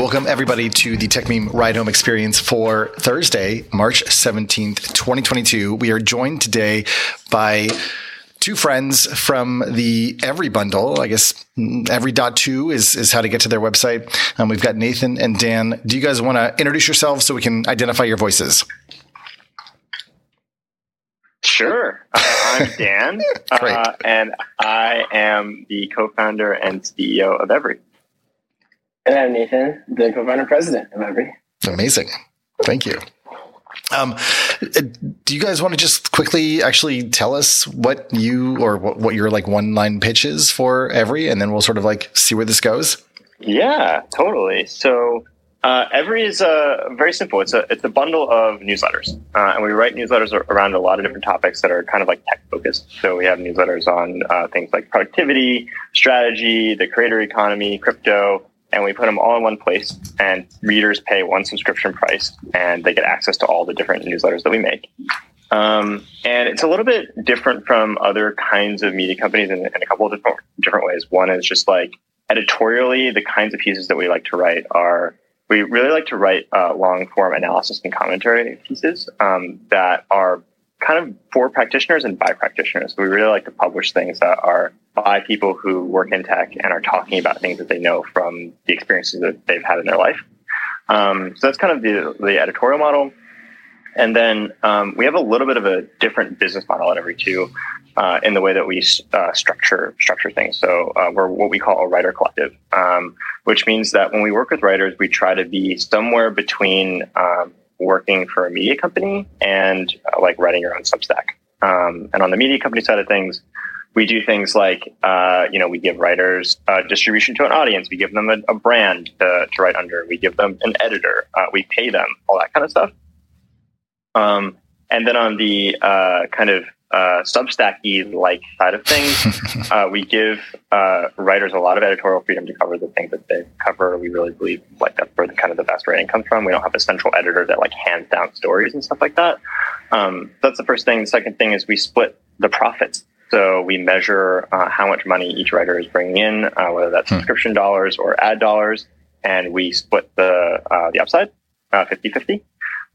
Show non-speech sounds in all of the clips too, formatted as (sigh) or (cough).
Welcome, everybody, to the TechMeme Ride Home Experience for Thursday, March 17th, 2022. We are joined today by two friends from the Every Bundle. I guess Every dot to is, is how to get to their website. Um, we've got Nathan and Dan. Do you guys want to introduce yourselves so we can identify your voices? Sure. Uh, I'm Dan, (laughs) uh, and I am the co-founder and CEO of Every. And I'm Nathan, the co-founder president of Every. Amazing. Thank you. Um, do you guys want to just quickly actually tell us what you or what, what your like one line pitch is for Every, and then we'll sort of like see where this goes? Yeah, totally. So uh, Every is uh, very simple. It's a it's a bundle of newsletters, uh, and we write newsletters around a lot of different topics that are kind of like tech focused. So we have newsletters on uh, things like productivity, strategy, the creator economy, crypto, and we put them all in one place. And readers pay one subscription price, and they get access to all the different newsletters that we make. Um, and it's a little bit different from other kinds of media companies in, in a couple of different different ways. One is just like editorially, the kinds of pieces that we like to write are we really like to write uh, long form analysis and commentary pieces um, that are kind of for practitioners and by practitioners. We really like to publish things that are by people who work in tech and are talking about things that they know from the experiences that they've had in their life. Um, so that's kind of the, the editorial model. And then um, we have a little bit of a different business model at Every.to uh, in the way that we uh, structure structure things. So uh, we're what we call a writer collective, um, which means that when we work with writers, we try to be somewhere between um, working for a media company and uh, like writing your own Substack. Um, and on the media company side of things, we do things like uh, you know we give writers distribution to an audience, we give them a, a brand to, to, write under, we give them an editor, uh, we pay them, all that kind of stuff. Um, and then on the uh, kind of uh, Substack like side of things, (laughs) uh, we give uh, writers a lot of editorial freedom to cover the things that they cover. We really believe like that's where the kind of the best writing comes from. We don't have a central editor that like hands down stories and stuff like that. Um, that's the first thing. The second thing is we split the profits. So we measure uh, how much money each writer is bringing in, uh, whether that's hmm. subscription dollars or ad dollars, and we split the uh, the upside 50-50.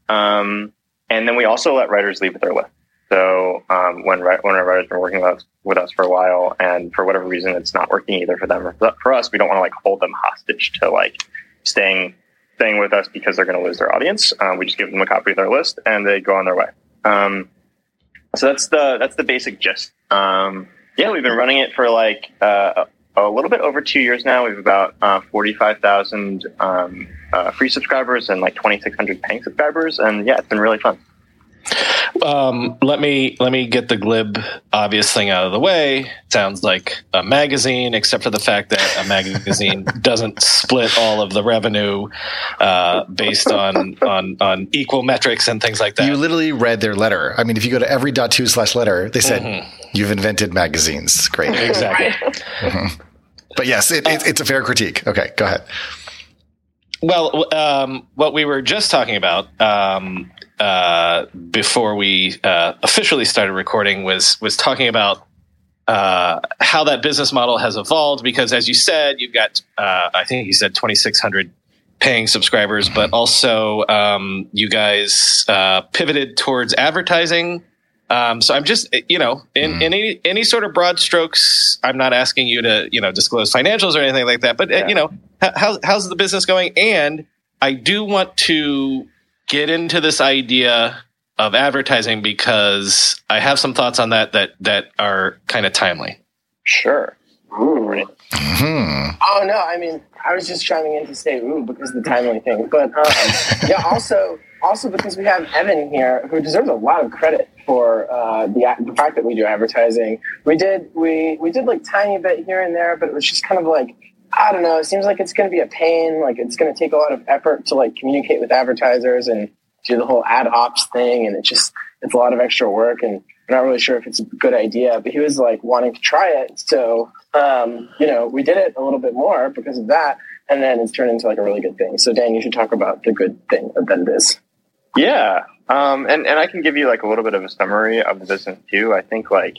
Um, and then we also let writers leave with their list. So um, when when a writer's been working with us, with us for a while, and for whatever reason it's not working either for them or for us, we don't want to like hold them hostage to like staying staying with us because they're going to lose their audience. Um, we just give them a copy of their list and they go on their way. Um, so that's the that's the basic gist. Um, yeah, we've been running it for like uh, a little bit over two years now. We have about uh, forty five thousand um, uh, free subscribers and like 2,600 paying subscribers. And yeah, it's been really fun. Um, let me let me get the glib obvious thing out of the way. Sounds like a magazine, except for the fact that a magazine (laughs) doesn't split all of the revenue uh, based on on on equal metrics and things like that. You literally read their letter. I mean, if you go to every dot to slash letter, they said mm-hmm. you've invented magazines. Great, (laughs) exactly. mm-hmm. But yes, it, it, it's a fair critique. Okay, go ahead. Well, um, what we were just talking about um, uh, before we uh, officially started recording was was talking about uh, how that business model has evolved. Because, as you said, you've got uh, I think you said twenty six hundred paying subscribers, but also um, you guys uh, pivoted towards advertising um, so I'm just, you know, in, mm. in any, any sort of broad strokes, I'm not asking you to, you know, disclose financials or anything like that, but, yeah. you know, how, how's the business going? And I do want to get into this idea of advertising because I have some thoughts on that that, that are kind of timely. Sure. Ooh. Mm-hmm. Oh no, I mean, I was just chiming in to say ooh because of the timely thing, but um, (laughs) yeah, also also because we have Evan here who deserves a lot of credit for uh, the, the fact that we do advertising. We did we we did like tiny bit here and there, but it was just kind of like I don't know. It seems like it's going to be a pain. Like it's going to take a lot of effort to like communicate with advertisers and do the whole ad ops thing, and it just it's a lot of extra work, and I'm not really sure if it's a good idea. But he was like wanting to try it, so um, you know we did it a little bit more because of that, and then it's turned into like a really good thing. So Dan, you should talk about the good thing that it is. Yeah, um, and and I can give you like a little bit of a summary of the business too. I think like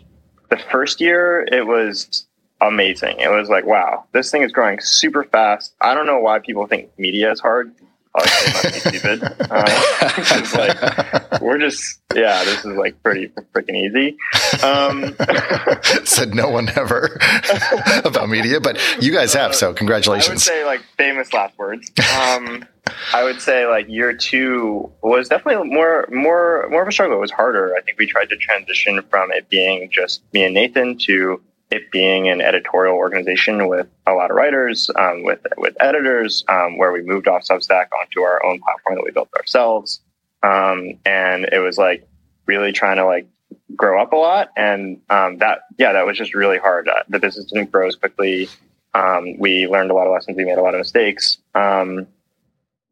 the first year it was amazing. It was like, wow, this thing is growing super fast. I don't know why people think media is hard. Like, they must be stupid. (laughs) Uh, like, we're just, yeah, this is like pretty freaking easy. Um, (laughs) Said no one ever (laughs) about media, but you guys have, so congratulations. I would say like famous last words. Um, I would say like year two was definitely more more more of a struggle. It was harder. I think we tried to transition from it being just me and Nathan to it being an editorial organization with a lot of writers, um, with with editors, um, where we moved off Substack onto our own platform that we built ourselves, um, and it was like really trying to like grow up a lot, and um, that yeah, that was just really hard. Uh, the business didn't grow as quickly. Um, we learned a lot of lessons. We made a lot of mistakes. Um,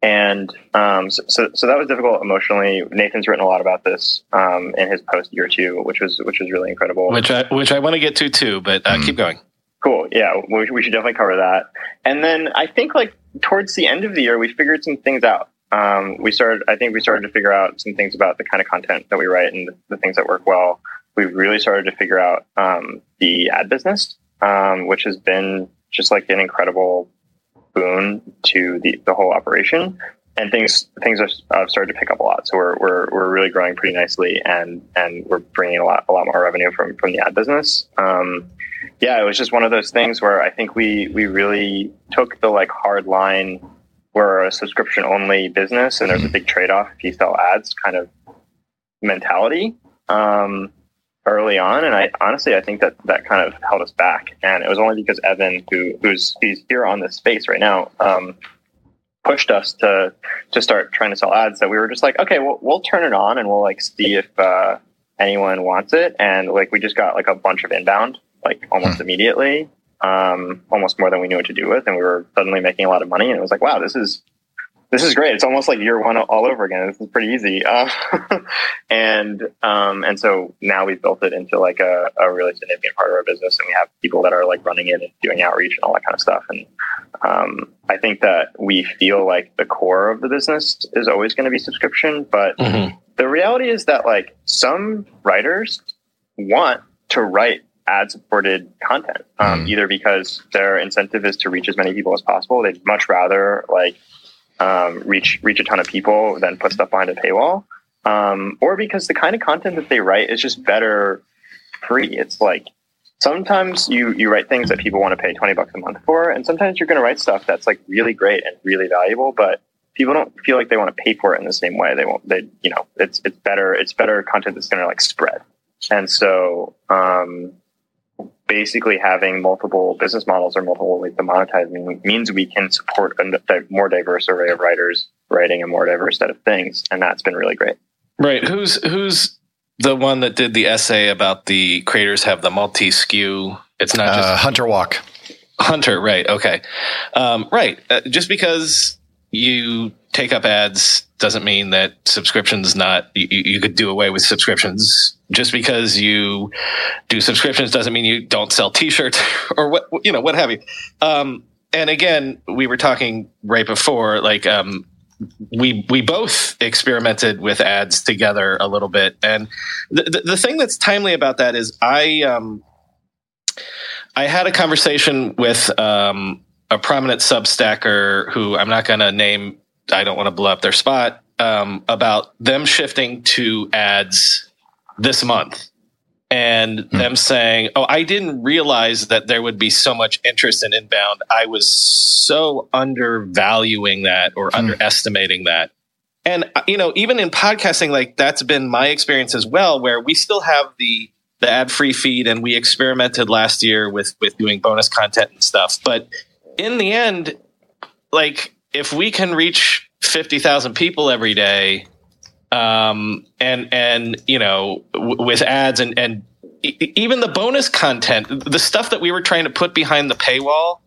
and um, so, so, so, that was difficult emotionally. Nathan's written a lot about this um, in his post year two, which was which was really incredible. Which I which I want to get to too, but uh, mm. keep going. Cool. Yeah, we, we, should definitely cover that. And then I think like towards the end of the year, we figured some things out. Um, we started. I think we started to figure out some things about the kind of content that we write and the, the things that work well. We really started to figure out um, the ad business, um, which has been just like an incredible boon to the, the whole operation. And things things are uh, started to pick up a lot. So we're, we're we're really growing pretty nicely, and and we're bringing a lot a lot more revenue from from the ad business. Um, yeah, it was just one of those things where I think we we really took the like hard line. We're a subscription only business, and there's a big trade off if you sell ads kind of mentality. Um, early on, and I honestly I think that that kind of held us back, and it was only because Evan, who who's he's here on this space right now, um, pushed us to to start trying to sell ads. That we were just like, okay, we'll we'll turn it on and we'll like see if uh, anyone wants it, and like we just got like a bunch of inbound like almost hmm. immediately, um, almost more than we knew what to do with, and we were suddenly making a lot of money, and it was like, wow, this is this is great. It's almost like year one all over again. This is pretty easy. Uh, (laughs) and, um, and so now we've built it into like a, a, really significant part of our business and we have people that are like running it and doing outreach and all that kind of stuff. And, um, I think that we feel like the core of the business is always going to be subscription, but mm-hmm. the reality is that like some writers want to write ad supported content, um, mm. either because their incentive is to reach as many people as possible. They'd much rather like um, reach reach a ton of people then put stuff behind a paywall, um, or because the kind of content that they write is just better free. It's like sometimes you you write things that people want to pay twenty bucks a month for, and sometimes you're going to write stuff that's like really great and really valuable, but people don't feel like they want to pay for it in the same way. They won't. They you know it's it's better it's better content that's going to like spread, and so. Um, basically having multiple business models or multiple ways to monetize means we can support a more diverse array of writers writing a more diverse set of things, and that's been really great. Right. Who's who's the one that did the essay about the creators have the multi SKU? It's not just uh, Hunter Walk. Hunter, right? Okay, um, right. Uh, just because you take up ads doesn't mean that subscriptions not you, you, could do away with subscriptions. Just because you do subscriptions doesn't mean you don't sell t-shirts (laughs) or what you know what have you. Um, and again we were talking right before like um, we we both experimented with ads together a little bit. And the, the, thing that's timely about that is i um, i had a conversation with um, a prominent substacker who i'm not going to name I don't want to blow up their spot um, about them shifting to ads this month and mm. them saying, "Oh, I didn't realize that there would be so much interest in inbound. I was so undervaluing that or mm. underestimating that." And uh, you know, even in podcasting, like that's been my experience as well, where we still have the the ad free feed, and we experimented last year with with doing bonus content and stuff. But in the end, like if we can reach 50,000 people every day, um, and, and, you know, w- with ads and, and even the bonus content, the stuff that we were trying to put behind the paywall,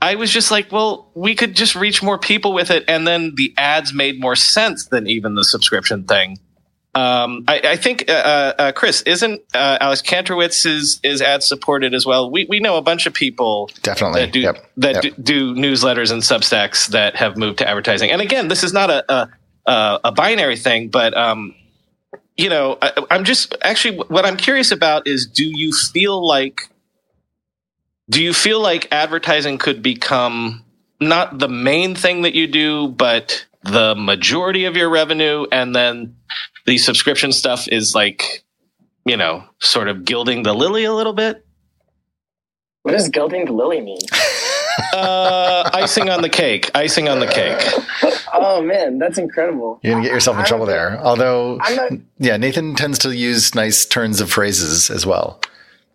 I was just like, well, we could just reach more people with it. And then the ads made more sense than even the subscription thing. Um, I, I, think, uh, uh, uh, Chris, isn't uh, Alex Kantrowitz is, is ad supported as well? We, we know a bunch of people definitely that do yep. that yep. Do, do, newsletters and Substacks that have moved to advertising. And again, this is not a a, a binary thing, but um, you know, I, I'm just actually what I'm curious about is, do you feel like do you feel like advertising could become not the main thing that you do, but the majority of your revenue, and then the subscription stuff is like, you know, sort of gilding the lily a little bit? What does gilding the lily mean? (laughs) uh, icing on the cake. Icing on the cake. Oh man, that's incredible. You're gonna get yourself in trouble there. Although, not, yeah, Nathan tends to use nice turns of phrases as well.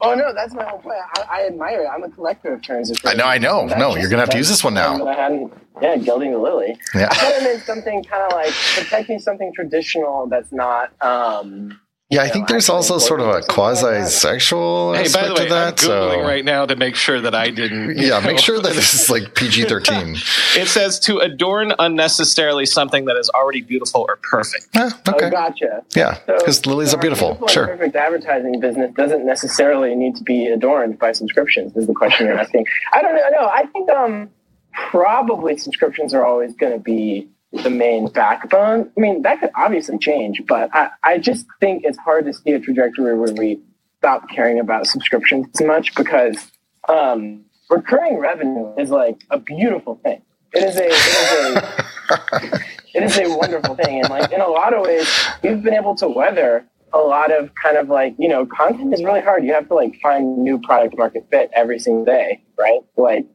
Oh no, that's my whole point. I, I admire it. I'm a collector of phrases. I know, I know. No, you're gonna have to use this one now. I hadn't, yeah, gilding the lily. Yeah. I thought it meant something kind of like protecting something traditional that's not. um yeah, I think there's also sort of a quasi-sexual hey, aspect by the way, to that. I'm googling so. right now to make sure that I didn't. Yeah, know. make sure that this is like (laughs) PG-13. it says to adorn unnecessarily something that is already beautiful or perfect. Yeah, okay. Oh, gotcha. Yeah, because so, lilies so are beautiful. beautiful sure. Perfect advertising business doesn't necessarily need to be adorned by subscriptions. Is the question you're asking? I don't know. No, I think um probably subscriptions are always going to be the main backbone. I mean, that could obviously change, but I, I just think it's hard to see a trajectory where we stop caring about subscriptions as much because um, recurring revenue is like a beautiful thing. It is a, it is a, (laughs) it is a wonderful thing. And like in a lot of ways, we've been able to weather a lot of kind of like, you know, content is really hard. You have to like find new product market fit every single day, right? Like,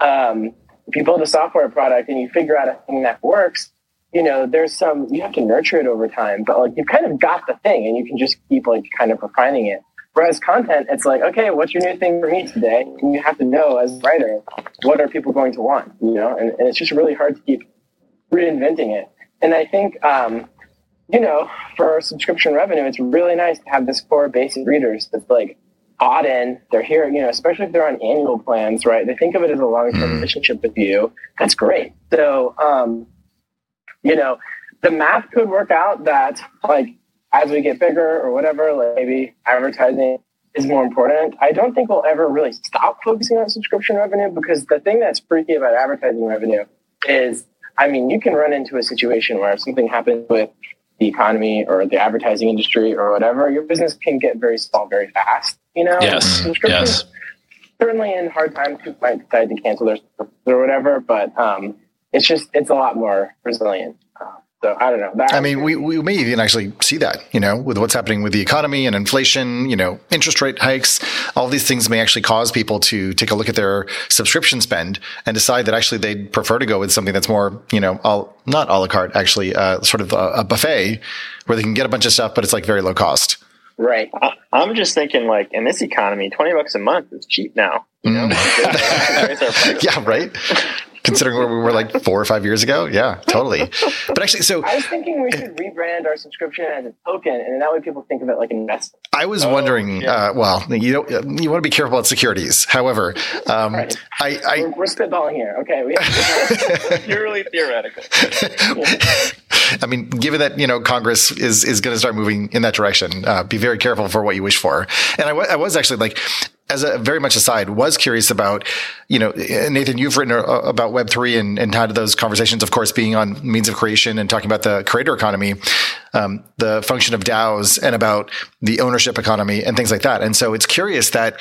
um, if you build a software product and you figure out a thing that works, you know, there's some you have to nurture it over time, but like you've kind of got the thing and you can just keep like kind of refining it. Whereas content, it's like, okay, what's your new thing for me today? And you have to know as a writer, what are people going to want? You know, and, and it's just really hard to keep reinventing it. And I think um, you know, for subscription revenue, it's really nice to have this core base of readers that's like bought in. They're here, you know, especially if they're on annual plans, right? They think of it as a long term mm. relationship with you. That's great. So, um, you know, the math could work out that like as we get bigger or whatever, like maybe advertising is more important. I don't think we'll ever really stop focusing on subscription revenue because the thing that's freaky about advertising revenue is, I mean, you can run into a situation where if something happens with the economy or the advertising industry or whatever, your business can get very small very fast. You know, yes, yes. Certainly, in hard times, people might decide to cancel their or whatever, but um, it's just it's a lot more resilient. So I don't know. That, I mean, we, we may even actually see that, you know, with what's happening with the economy and inflation, you know, interest rate hikes, all these things may actually cause people to take a look at their subscription spend and decide that actually they'd prefer to go with something that's more, you know, all, not a la carte, actually, uh, sort of a, a buffet where they can get a bunch of stuff, but it's like very low cost. Right. I, am just thinking, like, in this economy, 20 bucks a month is cheap now. You know? Mm. (laughs) (laughs) yeah, right (laughs) considering where we were like four or five years ago. Yeah, totally. But actually, so (laughs) I was thinking we should rebrand our subscription as a token, and that way people think of it like an investment. I was oh, wondering. Yeah. Uh, well, you don't. You want to be careful about securities. However, um, right. I, I we're, we're, spitballing here. Okay, we (laughs) (laughs) purely theoretical. I mean, given that you know Congress is is going to start moving in that direction, uh, be very careful for what you wish for. And I, w- I was actually like, as a very much aside, was curious about, you know, Nathan, you've written about Web3 and, and had those conversations, of course, being on means of creation and talking about the creator economy, um, the function of DAOs and about the ownership economy and things like that. And so it's curious that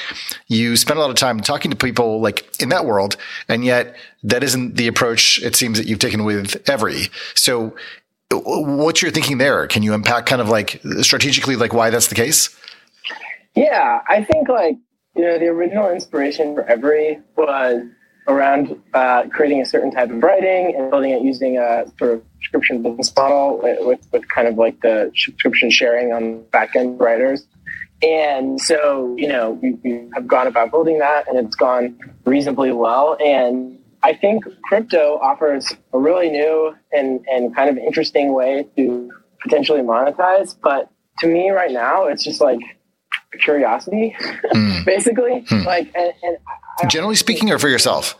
you spend a lot of time talking to people like in that world, and yet that isn't the approach it seems that you've taken with Every. So what's your thinking there? Can you unpack kind of like strategically, like why that's the case? Yeah, I think like you know, the original inspiration for Every was around uh, creating a certain type of writing and building it using a sort of subscription business model with, with, kind of like the subscription sharing on backend writers. And so, you know, we, we have gone about building that and it's gone reasonably well. And I think crypto offers a really new and, and kind of interesting way to potentially monetize. But to me right now, it's just like curiosity, mm. (laughs) basically. Mm. Like, and, and I, generally speaking, or for yourself?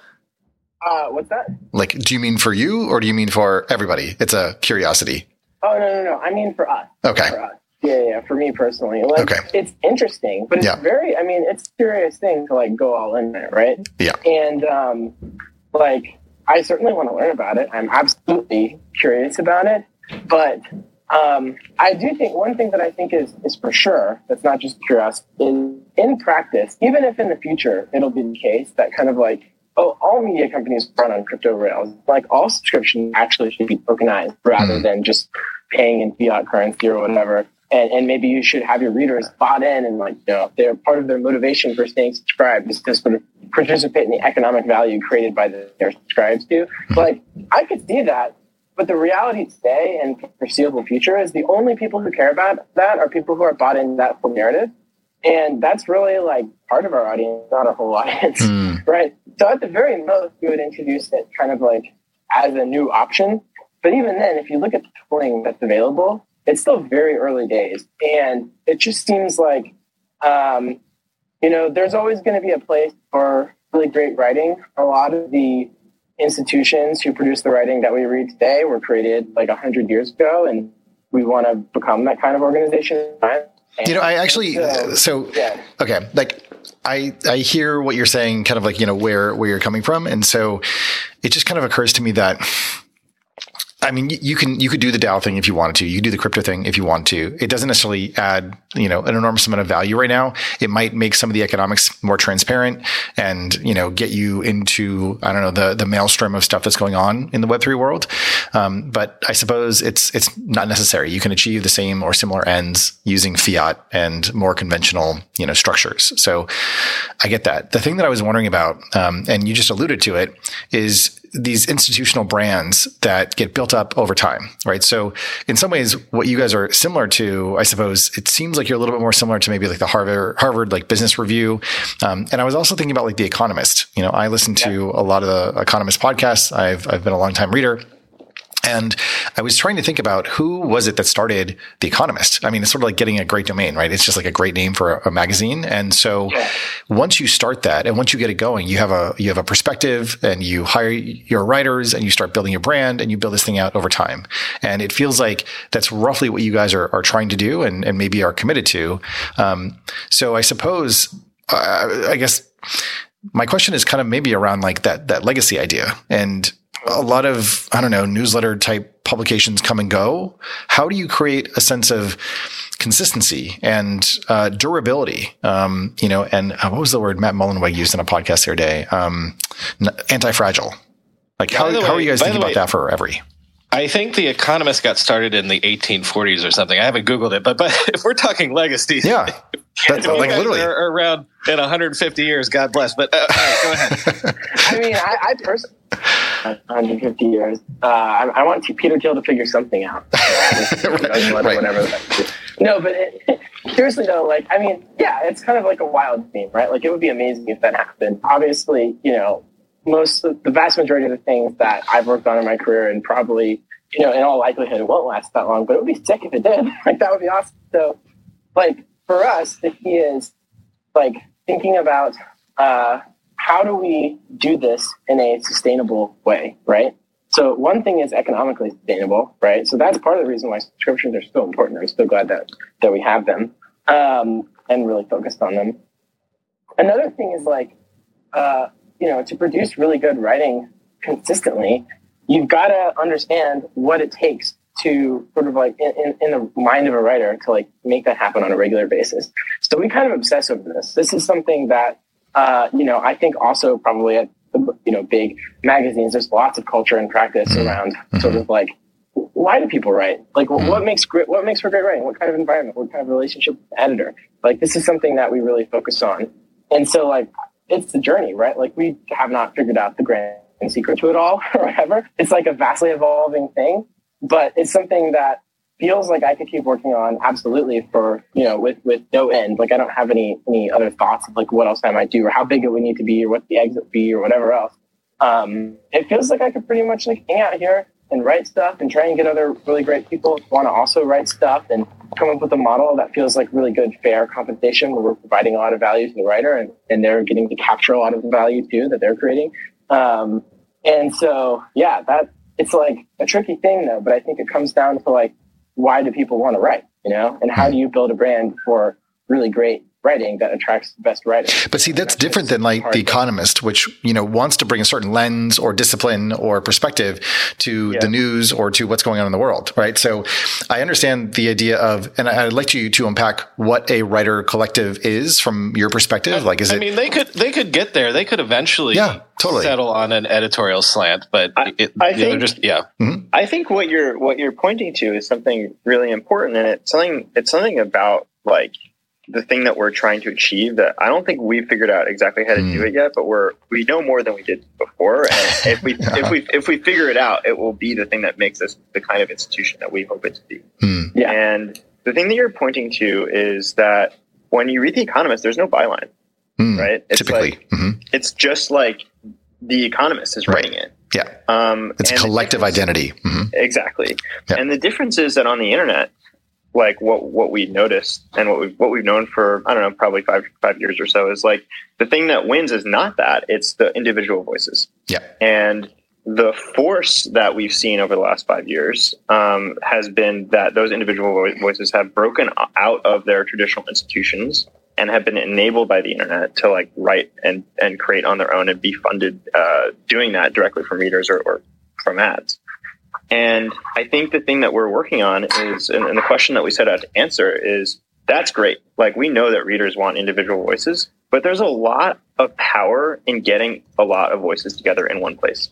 Uh, what's that? Like, do you mean for you, or do you mean for everybody? It's a curiosity. Oh no, no, no! I mean for us. Okay. For us. Yeah, yeah, for me personally. Like, okay. It's interesting, but it's yeah. very. I mean, it's a serious thing to like go all in there, right? Yeah. And um, like, I certainly want to learn about it. I'm absolutely curious about it, but um, I do think one thing that I think is is for sure that's not just curiosity is in practice, even if in the future it'll be the case that kind of like, oh, all media companies run on crypto rails, like all subscriptions actually should be tokenized rather mm. than just paying in fiat currency or whatever. And, and maybe you should have your readers bought in and like, you know, they're part of their motivation for staying subscribed is to sort of participate in the economic value created by the, they're subscribed to. Like, I could see that but the reality today and foreseeable future is the only people who care about that are people who are bought into that whole narrative. And that's really like part of our audience, not our whole (laughs) audience, mm. right? So at the very most, we would introduce it kind of like as a new option. But even then, if you look at the tooling that's available, it's still very early days. And it just seems like, um, you know, there's always going to be a place for really great writing. A lot of the institutions who produce the writing that we read today were created like 100 years ago and we want to become that kind of organization you know i actually so, uh, so yeah. okay like i i hear what you're saying kind of like you know where where you're coming from and so it just kind of occurs to me that I mean, you can you could do the DAO thing if you wanted to. You could do the crypto thing if you want to. It doesn't necessarily add you know an enormous amount of value right now. It might make some of the economics more transparent and you know get you into I don't know the the maelstrom of stuff that's going on in the Web three world. Um, but I suppose it's it's not necessary. You can achieve the same or similar ends using fiat and more conventional you know structures. So I get that. The thing that I was wondering about, um, and you just alluded to it, is these institutional brands that get built up over time, right? So in some ways, what you guys are similar to, I suppose, it seems like you're a little bit more similar to maybe like the Harvard, Harvard like business review. Um, and I was also thinking about like the Economist. You know, I listen to yeah. a lot of the Economist podcasts. I've I've been a long time reader. And I was trying to think about who was it that started The Economist? I mean, it's sort of like getting a great domain, right? It's just like a great name for a, a magazine. And so yeah. once you start that and once you get it going, you have a, you have a perspective and you hire your writers and you start building your brand and you build this thing out over time. And it feels like that's roughly what you guys are, are trying to do and, and maybe are committed to. Um, so I suppose, uh, I guess my question is kind of maybe around like that, that legacy idea and, a lot of, I don't know, newsletter type publications come and go. How do you create a sense of consistency and uh, durability? Um, you know, and uh, what was the word Matt Mullenweg used in a podcast the other day? Um, anti fragile. Like, how, way, how are you guys thinking about that for Every? I think The Economist got started in the 1840s or something. I haven't Googled it, but but if (laughs) we're talking legacy, yeah, (laughs) that's like literally are around in 150 years. God bless. But uh, go ahead. (laughs) I mean, I, I personally, 150 years. Uh, I, I, want Peter Thiel to figure something out. (laughs) right. Whatever. No, but it, (laughs) seriously though, like I mean, yeah, it's kind of like a wild theme, right? Like it would be amazing if that happened. Obviously, you know, most the vast majority of the things that I've worked on in my career, and probably, you know, in all likelihood, it won't last that long. But it would be sick if it did. like that would be awesome. So, like for us, the key is like thinking about uh, how do we do this in a sustainable way, right? So one thing is economically sustainable, right? So that's part of the reason why subscriptions are so important. I'm so glad that that we have them um, and really focused on them. Another thing is like, uh, you know, to produce really good writing consistently, you've got to understand what it takes to sort of like in, in, the mind of a writer to like make that happen on a regular basis. So we kind of obsess over this. This is something that uh, you know I think also probably at the you know big magazines there's lots of culture and practice mm-hmm. around mm-hmm. sort of like why do people write? Like mm-hmm. what makes great what makes for great writing? What kind of environment? What kind of relationship with the editor? Like this is something that we really focus on. And so like it's the journey, right? Like we have not figured out the grand secret to it all (laughs) or whatever. It's like a vastly evolving thing but it's something that feels like I could keep working on absolutely for, you know, with, with no end. Like I don't have any, any other thoughts of like what else I might do or how big it would need to be or what the exit be or whatever else. Um, it feels like I could pretty much like hang out here and write stuff and try and get other really great people to want to also write stuff and come up with a model that feels like really good, fair compensation where we're providing a lot of value to the writer and, and they're getting to capture a lot of the value too that they're creating. Um, and so, yeah, that, it's like a tricky thing though, but I think it comes down to like, why do people want to write, you know? And how do you build a brand for really great writing that attracts the best writers. But see, that's different than like The Economist, which, you know, wants to bring a certain lens or discipline or perspective to yeah. the news or to what's going on in the world, right? So I understand the idea of, and I'd like you to unpack what a writer collective is from your perspective. Like, is I it? I mean, they could, they could get there. They could eventually yeah, totally. settle on an editorial slant, but I, it, I think, just, yeah. Mm-hmm. I think what you're, what you're pointing to is something really important and it's something, it's something about like, the thing that we're trying to achieve that I don't think we've figured out exactly how to mm. do hmm. it yet, but we're we know more than we did before. And (laughs) if we yeah. if we if we figure it out, it will be the thing that makes us the kind of institution that we hope it to be. Mm. Yeah. And the thing that you're pointing to is that when you read The Economist, there's no byline. Mm. Right? It's Typically. Like, mm-hmm. it's just like the economist is right. writing it. Yeah. Um, it's collective identity. Mm-hmm. Exactly. Yeah. And the difference is that on the internet, like what what we noticed and what we what we've known for I don't know probably five five years or so is like the thing that wins is not that it's the individual voices. Yeah, and the force that we've seen over the last five years um, has been that those individual voices have broken out of their traditional institutions and have been enabled by the internet to like write and and create on their own and be funded uh, doing that directly from readers or, or from ads. And I think the thing that we're working on is, and, and the question that we set out to answer is that's great. Like we know that readers want individual voices, but there's a lot of power in getting a lot of voices together in one place.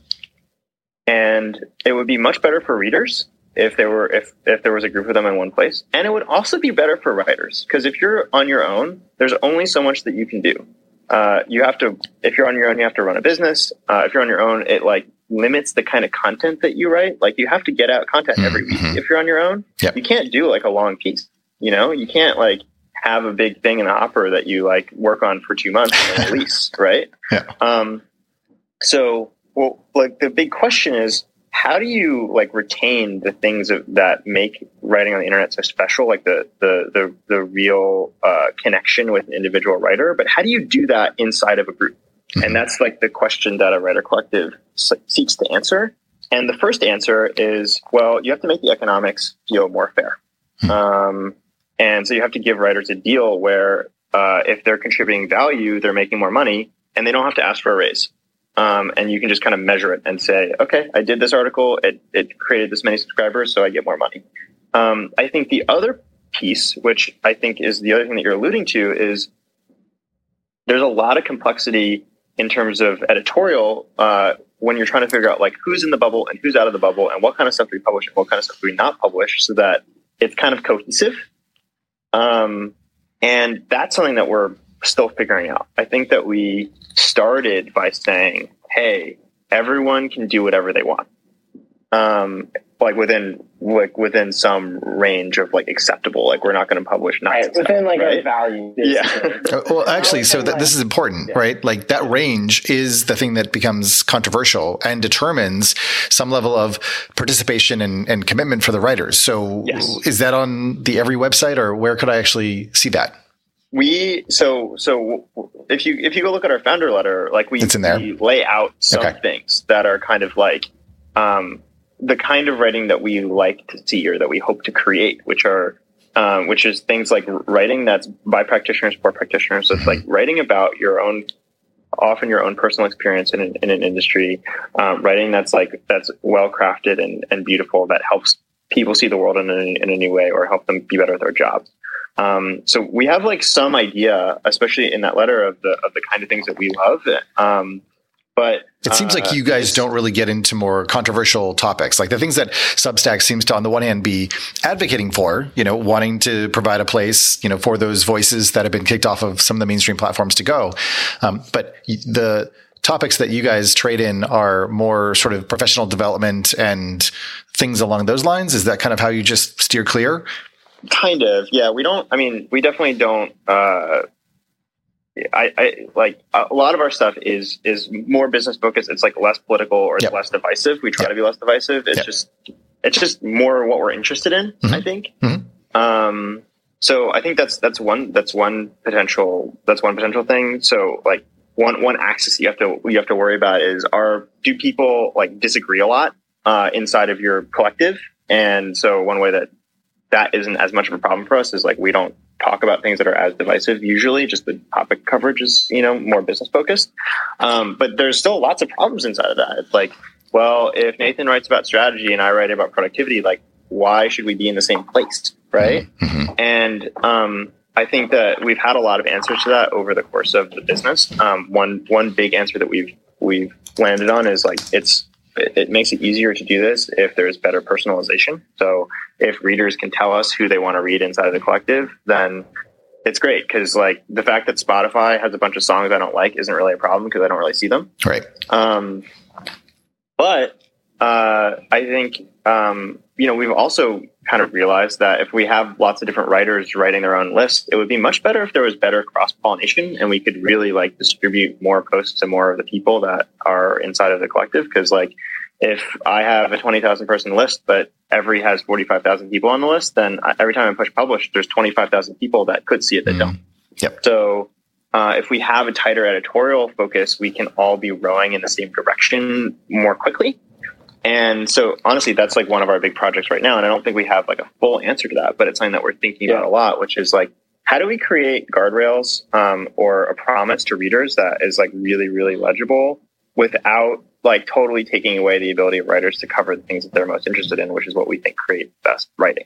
And it would be much better for readers if there were if if there was a group of them in one place. And it would also be better for writers because if you're on your own, there's only so much that you can do. Uh, you have to if you're on your own, you have to run a business. Uh, if you're on your own, it like limits the kind of content that you write. Like you have to get out content every mm-hmm. week if you're on your own. Yep. You can't do like a long piece. You know, you can't like have a big thing in the hopper that you like work on for two months and (laughs) release, right? Yeah. Um, so, well, like the big question is, how do you like retain the things of, that make writing on the internet so special, like the the the, the real uh, connection with an individual writer? But how do you do that inside of a group? Mm-hmm. And that's like the question that a writer collective seeks to answer. And the first answer is, well, you have to make the economics feel more fair. Mm-hmm. Um, and so you have to give writers a deal where uh, if they're contributing value, they're making more money and they don't have to ask for a raise. Um, and you can just kind of measure it and say, okay, I did this article. It, it created this many subscribers, so I get more money. Um, I think the other piece, which I think is the other thing that you're alluding to, is there's a lot of complexity in terms of editorial uh, when you're trying to figure out like who's in the bubble and who's out of the bubble and what kind of stuff do we publish and what kind of stuff do we not publish so that it's kind of cohesive. Um, and that's something that we're still figuring out. I think that we started by saying hey everyone can do whatever they want. Um, like within like within some range of like acceptable. Like we're not going to publish not Right, within like right? value. Yeah. Uh, well, actually, so th- this is important, yeah. right? Like that range is the thing that becomes controversial and determines some level of participation and, and commitment for the writers. So yes. is that on the every website or where could I actually see that? We so so if you if you go look at our founder letter, like we, it's in there. we lay out some okay. things that are kind of like um, the kind of writing that we like to see or that we hope to create, which are um, which is things like writing that's by practitioners for practitioners. So it's like writing about your own, often your own personal experience in an, in an industry, um, writing that's like that's well crafted and, and beautiful that helps people see the world in a, in a new way or help them be better at their jobs. Um, so we have like some idea, especially in that letter of the of the kind of things that we love. But it seems uh, like you guys don't really get into more controversial topics, like the things that Substack seems to, on the one hand, be advocating for. You know, wanting to provide a place, you know, for those voices that have been kicked off of some of the mainstream platforms to go. Um, but the topics that you guys trade in are more sort of professional development and things along those lines. Is that kind of how you just steer clear? Kind of, yeah. We don't. I mean, we definitely don't. Uh, I, I, like a lot of our stuff is is more business focused. It's like less political or it's yep. less divisive. We try yep. to be less divisive. It's yep. just it's just more what we're interested in. Mm-hmm. I think. Mm-hmm. Um, so I think that's that's one that's one potential that's one potential thing. So like one one axis you have to you have to worry about is are do people like disagree a lot uh, inside of your collective? And so one way that that isn't as much of a problem for us is like we don't talk about things that are as divisive. Usually, just the topic coverage is you know more business focused. Um, but there's still lots of problems inside of that. It's like, well, if Nathan writes about strategy and I write about productivity, like why should we be in the same place, right? Mm-hmm. And um, I think that we've had a lot of answers to that over the course of the business. Um, one one big answer that we've we've landed on is like it's it makes it easier to do this if there's better personalization. So if readers can tell us who they want to read inside of the collective, then it's great because like the fact that Spotify has a bunch of songs I don't like isn't really a problem because I don't really see them. Right. Um, but uh, I think um, you know we've also kind of realized that if we have lots of different writers writing their own list, it would be much better if there was better cross pollination and we could really like distribute more posts to more of the people that are inside of the collective. Because like if I have a 20,000 person list, but every has 45,000 people on the list, then every time I push publish, there's 25,000 people that could see it that mm. don't. Yep. So uh, if we have a tighter editorial focus, we can all be rowing in the same direction more quickly. And so honestly, that's like one of our big projects right now. And I don't think we have like a full answer to that, but it's something that we're thinking yeah. about a lot, which is like, how do we create guardrails um, or a promise to readers that is like really, really legible without like totally taking away the ability of writers to cover the things that they're most interested in, which is what we think create best writing.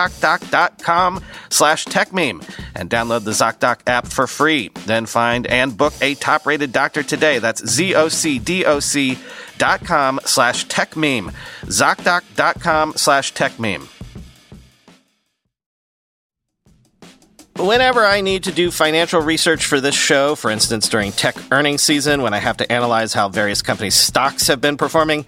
ZocDoc.com slash techmeme and download the ZocDoc app for free. Then find and book a top rated doctor today. That's Z-O-C-D-O-C dot com slash techmeme. ZocDoc.com slash techmeme. Whenever I need to do financial research for this show, for instance during tech earnings season when I have to analyze how various companies' stocks have been performing,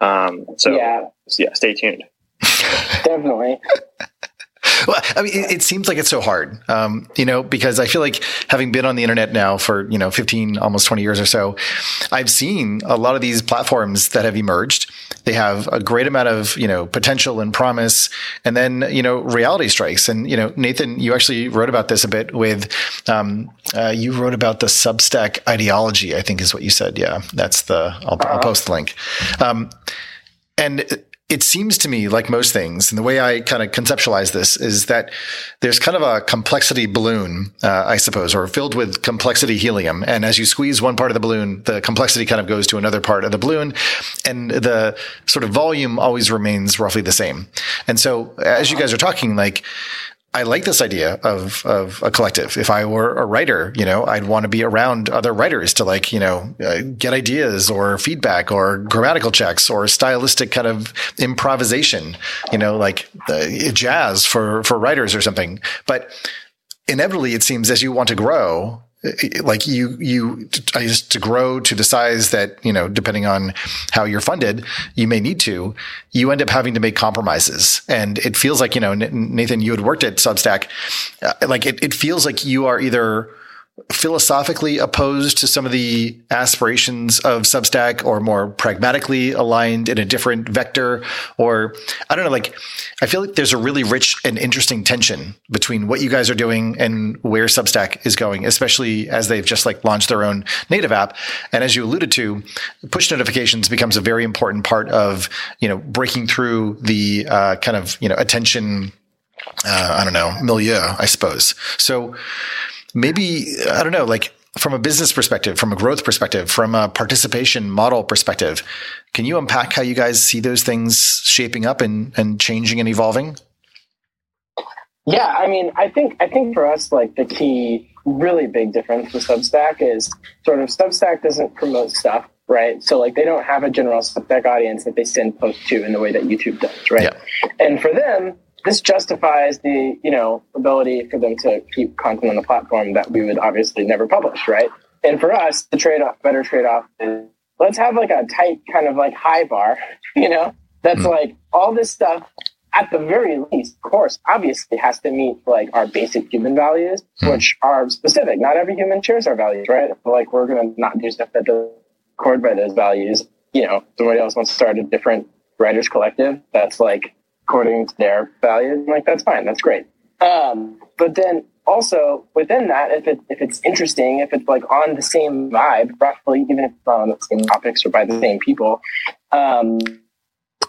Um, so yeah, yeah stay tuned. (laughs) Definitely. well, I mean, it, it, seems like it's so hard, um, you know, because I feel like having been on the internet now for, you know, 15, almost 20 years or so, I've seen a lot of these platforms that have emerged. They have a great amount of, you know, potential and promise. And then, you know, reality strikes. And, you know, Nathan, you actually wrote about this a bit with, um, uh, you wrote about the Substack ideology, I think is what you said. Yeah. That's the, I'll, uh-huh. I'll post the link. Um, and it seems to me like most things, and the way I kind of conceptualize this is that there's kind of a complexity balloon, uh, I suppose, or filled with complexity helium. And as you squeeze one part of the balloon, the complexity kind of goes to another part of the balloon, and the sort of volume always remains roughly the same. And so, as you guys are talking, like, I like this idea of of a collective. If I were a writer, you know, I'd want to be around other writers to like, you know, uh, get ideas or feedback or grammatical checks or stylistic kind of improvisation, you know, like uh, jazz for for writers or something. But inevitably, it seems as you want to grow, like you you just to grow to the size that you know depending on how you're funded you may need to you end up having to make compromises. And it feels like you know nathan you had worked at substack. Uh, like it, it feels like you are either philosophically opposed to some of the aspirations of Substack or more pragmatically aligned in a different vector? Or I don't know, like, I feel like there's a really rich and interesting tension between what you guys are doing and where Substack is going, especially as they've just like launched their own native app. And as you alluded to, push notifications becomes a very important part of, you know, breaking through the uh, kind of, you know, attention, uh, I don't know, milieu, I suppose. So, maybe, I don't know, like from a business perspective, from a growth perspective, from a participation model perspective, can you unpack how you guys see those things shaping up and, and changing and evolving? Yeah, I mean, I think I think for us, like the key, really big difference with Substack is sort of Substack doesn't promote stuff, right? So like they don't have a general Substack audience that they send posts to in the way that YouTube does, right? Yeah. And for them, this justifies the you know ability for them to keep content on the platform that we would obviously never publish, right? And for us, the trade off, better trade off is let's have like a tight kind of like high bar, (laughs) you know, that's mm. like all this stuff at the very least, of course, obviously has to meet like our basic human values, mm. which are specific. Not every human shares our values, right? like we're gonna not do stuff that doesn't accord by those values. You know, somebody else wants to start a different writers collective that's like according to their values. I'm like, that's fine, that's great. Um, but then also within that, if it if it's interesting, if it's like on the same vibe, roughly, even if it's not on the same topics or by the same people, um,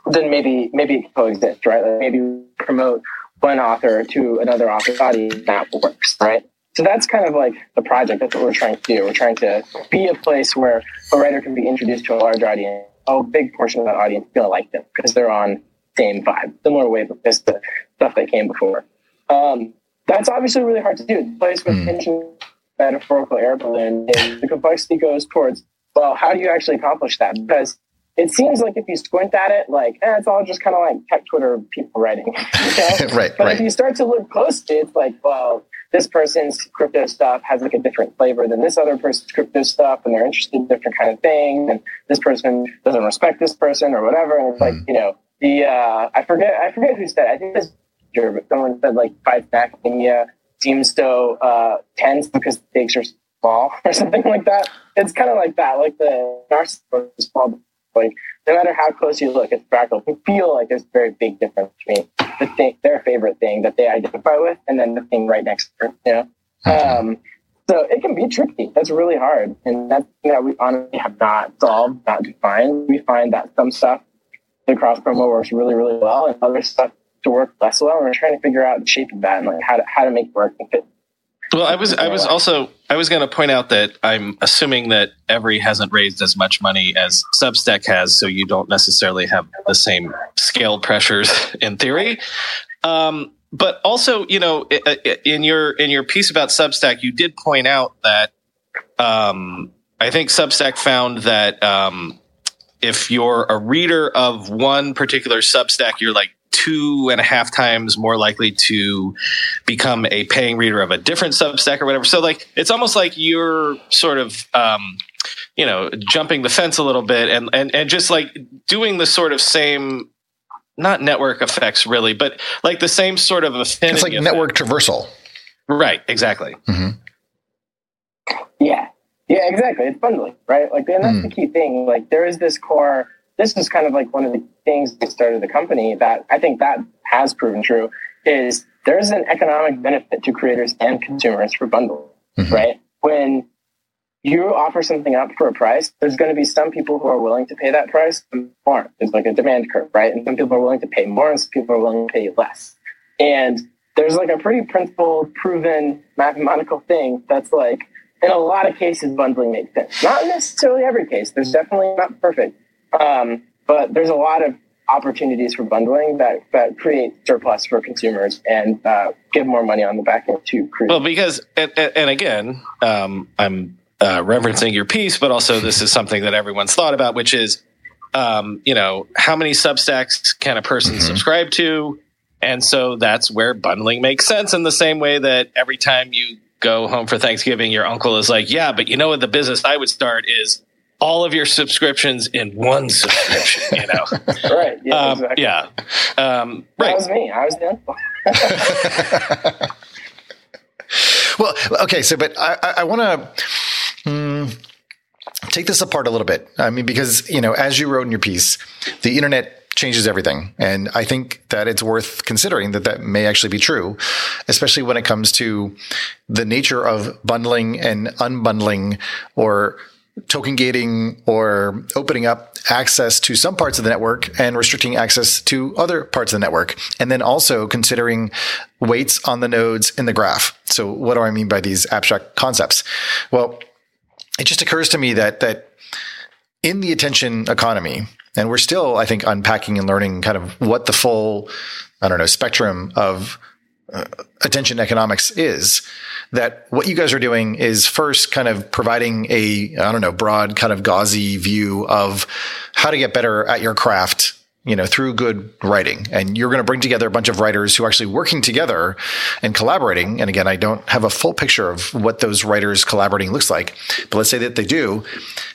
then maybe maybe it can coexist, right? Like maybe promote one author to another author's audience that works, right? So that's kind of like the project. That's what we're trying to do. We're trying to be a place where a writer can be introduced to a large audience. A big portion of that audience is going to like them because they're on same vibe, similar wave as the stuff that came before. Um, that's obviously really hard to do. It plays with mm. tension, metaphorical air balloon, and the complexity goes towards, well, how do you actually accomplish that? Because it seems like if you squint at it, like eh, it's all just kind of like tech Twitter people writing. (laughs) (laughs) Right. But right. if you start to look closely, it's like, well, this person's crypto stuff has like a different flavor than this other person's crypto stuff, and they're interested in different kind of things, and this person doesn't respect this person or whatever. And it's mm. like, you know, the uh, I forget I forget who said. It. I think this but someone said like five academia seems so uh, tense because the stakes are small (laughs) or something like that. It's kind of like that. Like the narcissist is called like no matter how close you look, it's fractal. You feel like there's a very big difference between the thing, their favorite thing that they identify with, and then the thing right next to it. You know. Um, so it can be tricky. That's really hard, and that's you know we honestly have not solved, not defined. We find that some stuff the cross promo works really, really well, and other stuff to work less well. And we're trying to figure out the shape of that and like how to how to make it work and fit. Well, I was I was also I was going to point out that I'm assuming that Every hasn't raised as much money as Substack has, so you don't necessarily have the same scale pressures (laughs) in theory. Um, but also, you know, in your in your piece about Substack, you did point out that um, I think Substack found that um, if you're a reader of one particular Substack, you're like two and a half times more likely to become a paying reader of a different Substack or whatever. So like it's almost like you're sort of um, you know jumping the fence a little bit and and and just like doing the sort of same not network effects really, but like the same sort of affinity. It's like effect. network traversal. Right. Exactly. Mm-hmm. Yeah. Exactly. It's bundling, right? Like, and that's mm. the key thing. Like, there is this core. This is kind of like one of the things that started the company that I think that has proven true is there's an economic benefit to creators and consumers for bundling, mm-hmm. right? When you offer something up for a price, there's going to be some people who are willing to pay that price aren't. There's like a demand curve, right? And some people are willing to pay more and some people are willing to pay less. And there's like a pretty principled, proven mathematical thing that's like, in a lot of cases, bundling makes sense. Not necessarily every case. There's definitely not perfect. Um, but there's a lot of opportunities for bundling that, that create surplus for consumers and uh, give more money on the back end to create. Well, because and, and again, um, I'm uh, referencing your piece, but also this is something that everyone's thought about, which is, um, you know, how many Substacks can a person mm-hmm. subscribe to? And so that's where bundling makes sense in the same way that every time you go home for Thanksgiving, your uncle is like, yeah, but you know what? The business I would start is all of your subscriptions in one subscription, you know? (laughs) right. Yeah. Um, exactly. Yeah. Um, right. That was me. I was the uncle. (laughs) well, okay. So, but I, I want to. Mm, take this apart a little bit. I mean, because, you know, as you wrote in your piece, the internet changes everything. And I think that it's worth considering that that may actually be true, especially when it comes to the nature of bundling and unbundling or token gating or opening up access to some parts of the network and restricting access to other parts of the network. And then also considering weights on the nodes in the graph. So what do I mean by these abstract concepts? Well, it just occurs to me that, that in the attention economy, and we're still, I think, unpacking and learning kind of what the full, I don't know, spectrum of uh, attention economics is. That what you guys are doing is first kind of providing a, I don't know, broad kind of gauzy view of how to get better at your craft you know, through good writing. And you're going to bring together a bunch of writers who are actually working together and collaborating. And again, I don't have a full picture of what those writers collaborating looks like, but let's say that they do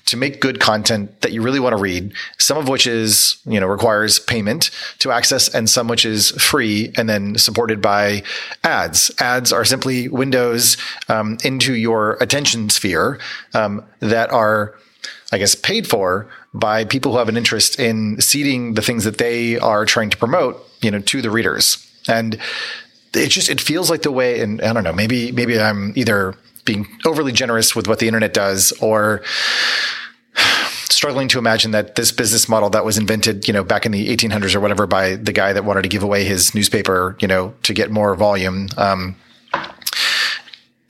to make good content that you really want to read, some of which is, you know, requires payment to access and some which is free and then supported by ads. Ads are simply windows um, into your attention sphere um, that are I guess, paid for by people who have an interest in seeding the things that they are trying to promote, you know, to the readers. And it just, it feels like the way, and I don't know, maybe, maybe I'm either being overly generous with what the internet does or struggling to imagine that this business model that was invented, you know, back in the 1800s or whatever by the guy that wanted to give away his newspaper, you know, to get more volume, um,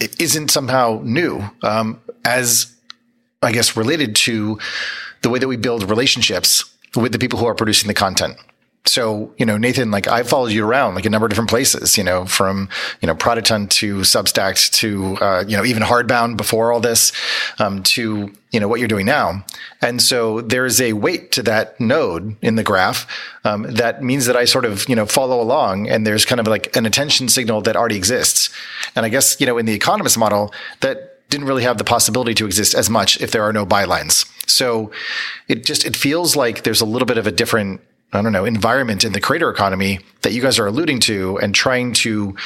it isn't somehow new. Um, as I guess, related to the way that we build relationships with the people who are producing the content. So, you know, Nathan, like I followed you around like a number of different places, you know, from, you know, Product to Substack to, uh, you know, even Hardbound before all this, um, to, you know, what you're doing now. And so there's a weight to that node in the graph. Um, that means that I sort of, you know, follow along and there's kind of like an attention signal that already exists. And I guess, you know, in the economist model that didn't really have the possibility to exist as much if there are no bylines. So it just it feels like there's a little bit of a different I don't know, environment in the creator economy that you guys are alluding to and trying to,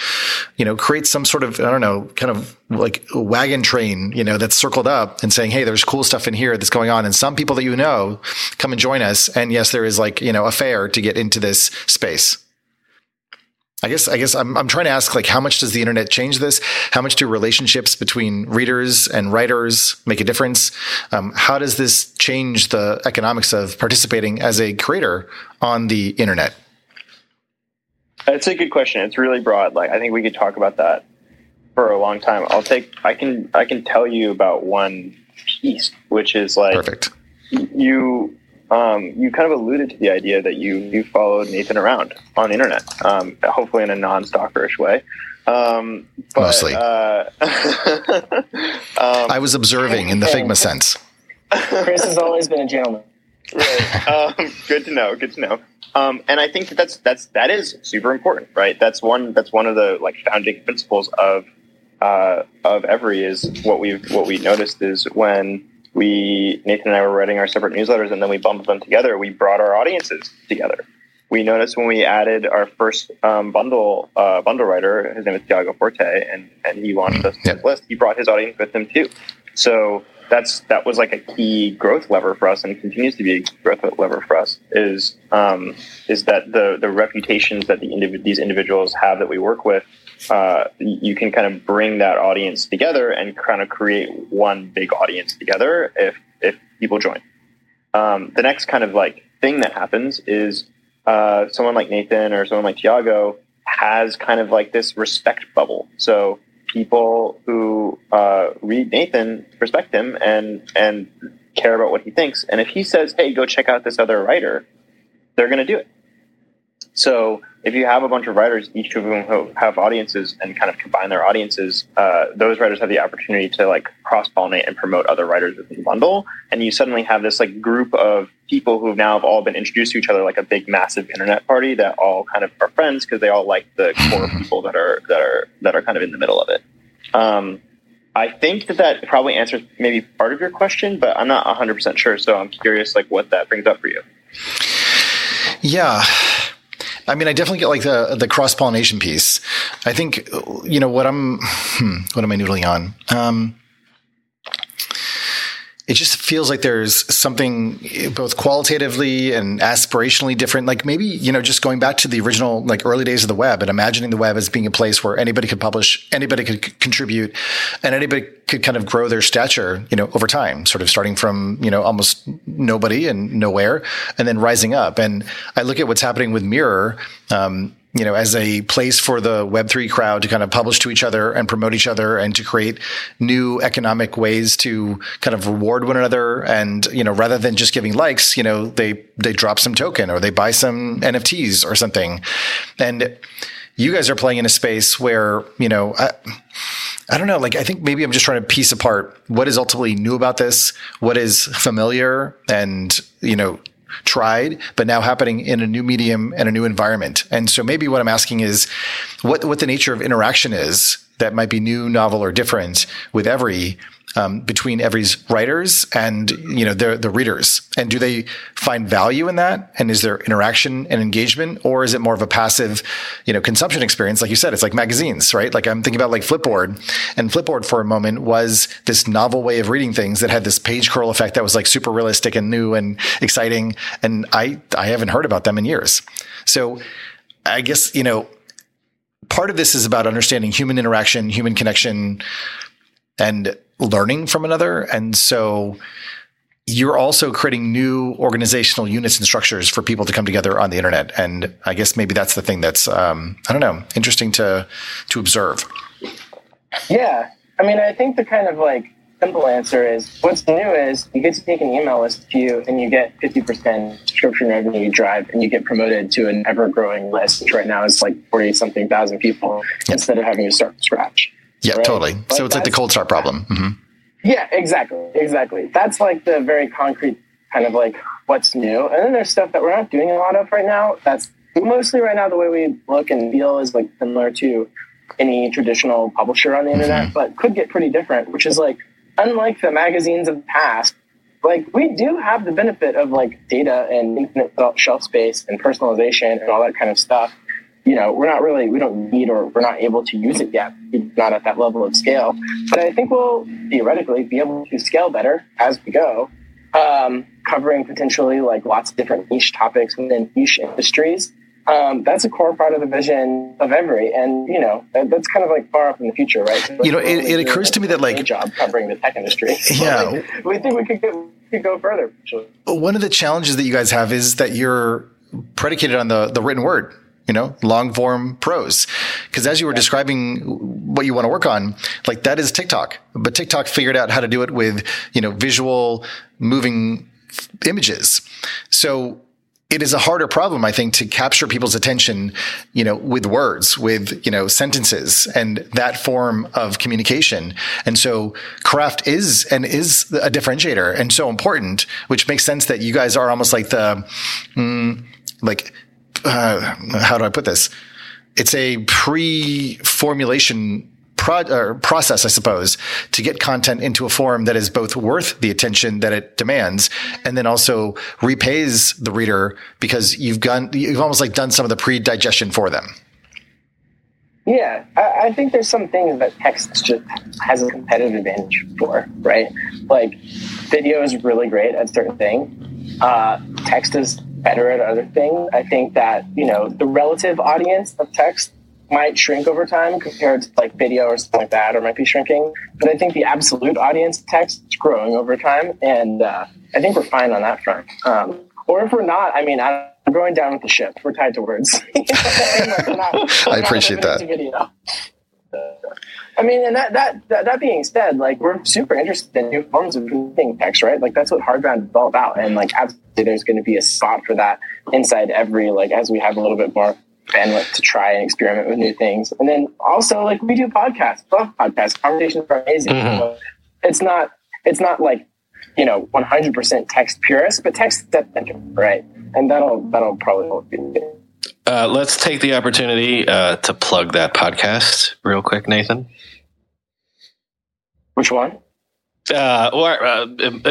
you know, create some sort of, I don't know, kind of like wagon train, you know, that's circled up and saying, Hey, there's cool stuff in here that's going on. And some people that you know come and join us. And yes, there is like, you know, a fare to get into this space. I guess I guess I'm I'm trying to ask like how much does the internet change this? How much do relationships between readers and writers make a difference? Um, how does this change the economics of participating as a creator on the internet? That's a good question. It's really broad. Like I think we could talk about that for a long time. I'll take I can I can tell you about one piece, which is like perfect. You um, you kind of alluded to the idea that you you followed Nathan around on the internet, um, hopefully in a non-stalkerish way. Um, but, Mostly. Uh, (laughs) um, I was observing in the Figma sense. Chris has always been a gentleman. Right. Um, good to know. Good to know. Um, and I think that that's that's that is super important, right? That's one that's one of the like founding principles of uh, of Every is what we've what we noticed is when we Nathan and I were writing our separate newsletters, and then we bundled them together. We brought our audiences together. We noticed when we added our first um, bundle uh, bundle writer, his name is Tiago Forte, and and he launched us yep. this list. He brought his audience with him too. So that's that was like a key growth lever for us, and continues to be a growth lever for us. Is um, is that the the reputations that the indiv- these individuals have that we work with uh, you can kind of bring that audience together and kind of create one big audience together if if people join. Um, the next kind of like thing that happens is uh, someone like Nathan or someone like Tiago has kind of like this respect bubble. So people who uh, read Nathan respect him and and care about what he thinks. And if he says, "Hey, go check out this other writer," they're going to do it. So if you have a bunch of writers, each of whom have audiences and kind of combine their audiences, uh, those writers have the opportunity to like cross pollinate and promote other writers within the bundle. And you suddenly have this like group of people who have now have all been introduced to each other like a big massive internet party that all kind of are friends because they all like the core people that are that are that are kind of in the middle of it. Um, I think that that probably answers maybe part of your question, but I'm not 100% sure. So I'm curious like what that brings up for you. Yeah. I mean, I definitely get like the the cross pollination piece. I think you know what I'm. Hmm, what am I noodling on? Um, it just feels like there's something both qualitatively and aspirationally different. Like maybe, you know, just going back to the original, like early days of the web and imagining the web as being a place where anybody could publish, anybody could contribute and anybody could kind of grow their stature, you know, over time, sort of starting from, you know, almost nobody and nowhere and then rising up. And I look at what's happening with Mirror. Um, you know, as a place for the Web3 crowd to kind of publish to each other and promote each other and to create new economic ways to kind of reward one another. And, you know, rather than just giving likes, you know, they, they drop some token or they buy some NFTs or something. And you guys are playing in a space where, you know, I, I don't know. Like, I think maybe I'm just trying to piece apart what is ultimately new about this, what is familiar and, you know, tried, but now happening in a new medium and a new environment. And so maybe what I'm asking is what, what the nature of interaction is that might be new, novel, or different with every um, between Every's writers and you know the the readers, and do they find value in that? And is there interaction and engagement, or is it more of a passive, you know, consumption experience? Like you said, it's like magazines, right? Like I'm thinking about like Flipboard, and Flipboard for a moment was this novel way of reading things that had this page curl effect that was like super realistic and new and exciting. And I I haven't heard about them in years, so I guess you know part of this is about understanding human interaction, human connection, and learning from another. And so you're also creating new organizational units and structures for people to come together on the internet. And I guess maybe that's the thing that's, um, I don't know, interesting to, to observe. Yeah. I mean, I think the kind of like simple answer is what's new is you get to take an email list to you and you get 50% subscription revenue drive and you get promoted to an ever growing list, which right now is like 40 something thousand people instead of having to start from scratch. Yeah, right? totally. so it's like the cold start problem. Mm-hmm. Yeah, exactly. Exactly. That's like the very concrete kind of like what's new. And then there's stuff that we're not doing a lot of right now. That's mostly right now the way we look and feel is like similar to any traditional publisher on the internet, mm-hmm. but could get pretty different, which is like unlike the magazines of the past, like we do have the benefit of like data and infinite shelf space and personalization and all that kind of stuff you know, we're not really, we don't need or we're not able to use it yet. It's not at that level of scale. But I think we'll theoretically be able to scale better as we go, um, covering potentially like lots of different niche topics within niche industries. Um, that's a core part of the vision of Every, and you know that, that's kind of like far up in the future, right? you know, it, it occurs to me that like job covering the tech industry. (laughs) Yeah, (laughs) like, we think we could go, could go further. One of the challenges that you guys have is that you're predicated on the the written word you know, long form prose. Cause as you were describing what you want to work on, like that is TikTok, but TikTok figured out how to do it with, you know, visual moving images. So it is a harder problem, I think, to capture people's attention, you know, with words, with, you know, sentences and that form of communication. And so craft is and is a differentiator and so important, which makes sense that you guys are almost like the, mm, like uh, how do I put this? It's a pre-formulation pro- process, I suppose, to get content into a form that is both worth the attention that it demands, and then also repays the reader because you've gone, you've almost like done some of the pre-digestion for them. Yeah, I, I think there's some things that text just has a competitive advantage for, right? Like, video is really great at certain things. Uh, text is better at other things. I think that, you know, the relative audience of text might shrink over time compared to like video or something like that, or might be shrinking. But I think the absolute audience of text is growing over time. And uh, I think we're fine on that front. Um, or if we're not, I mean, I'm going down with the ship. We're tied to words. (laughs) (laughs) I appreciate that. I mean, and that, that that that being said, like we're super interested in new forms of presenting text, right? Like that's what Hardbound is all about, and like absolutely, there's going to be a spot for that inside every like as we have a little bit more bandwidth to try and experiment with new things. And then also like we do podcasts, love podcasts, conversations are amazing. Mm-hmm. So it's not it's not like you know 100% text purist, but text that right? And that'll that'll probably be. Uh, let's take the opportunity uh, to plug that podcast real quick, Nathan. Which one? Uh, or uh,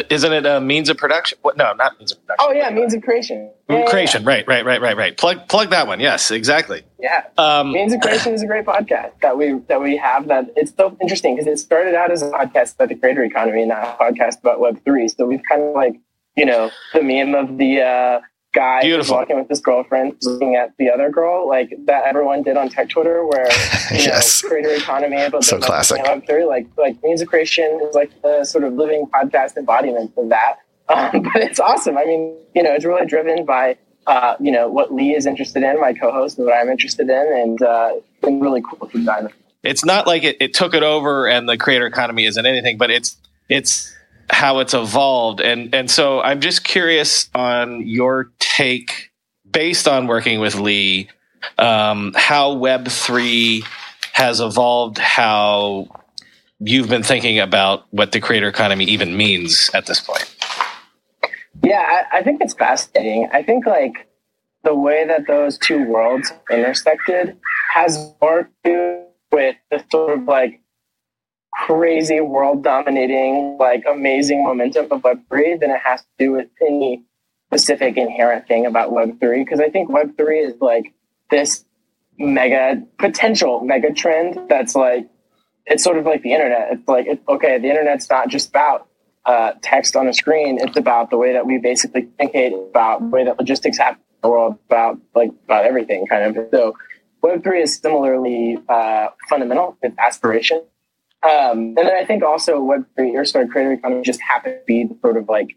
isn't it a means of production? What? No, not means of production. Oh yeah, means of creation. Yeah, creation, yeah. right, right, right, right, right. Plug, plug that one. Yes, exactly. Yeah, um, means of creation is a great podcast that we that we have. That it's so interesting because it started out as a podcast about the creator economy, and now a podcast about Web three. So we've kind of like you know the meme of the uh, guy Beautiful. walking with his girlfriend looking at the other girl, like that everyone did on tech Twitter, where (laughs) you yes. know, creator economy, about so classic. Three, like like means of creation is like the sort of living podcast embodiment of that. (laughs) Um, but it's awesome. I mean, you know, it's really driven by uh, you know what Li is interested in, my co-host, and what I'm interested in, and uh, it's been really cool to dive. It's not like it, it took it over, and the creator economy isn't anything, but it's it's how it's evolved. And and so I'm just curious on your take based on working with Li, um, how Web three has evolved, how you've been thinking about what the creator economy even means at this point. Yeah, I, I think it's fascinating. I think like the way that those two worlds intersected has more to do with the sort of like crazy world dominating, like amazing momentum of Web3 than it has to do with any specific inherent thing about Web3. Because I think Web3 is like this mega potential mega trend that's like, it's sort of like the internet. It's like, okay, the internet's not just about uh, text on a screen. It's about the way that we basically communicate, about the way that logistics happen in the world, about like about everything kind of. So Web3 is similarly uh, fundamental. It's aspiration. Um, and then I think also Web3 or sorry, creator economy just happened to be the sort of like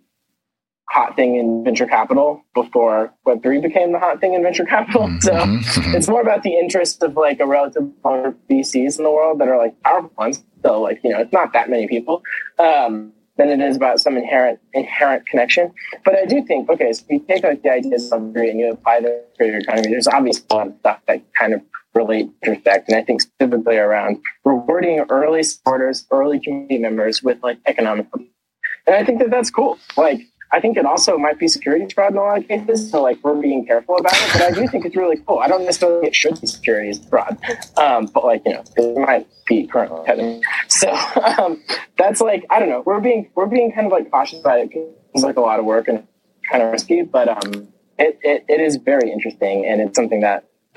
hot thing in venture capital before Web3 became the hot thing in venture capital. Mm-hmm. (laughs) So mm-hmm. it's more about the interest of like a relative number of VCs in the world that are like powerful ones. So like, you know, it's not that many people. Um, than it is about some inherent inherent connection. But I do think, okay, so you take like the ideas of Web3 and you apply the creator economy, there's obviously a lot of stuff that kind of relate intersect. And I think specifically around rewarding early supporters, early community members with like economic. And I think that that's cool. Like, I think it also might be securities fraud in a lot of cases. So like we're being careful about it, but I do think it's really cool. I don't necessarily think it should be securities fraud, um, but like you know it might be currently. So um, that's like I don't know. We're being we're being kind of like cautious about it. It's like a lot of work and kind of risky, but um, it, it, it is very interesting and it's something that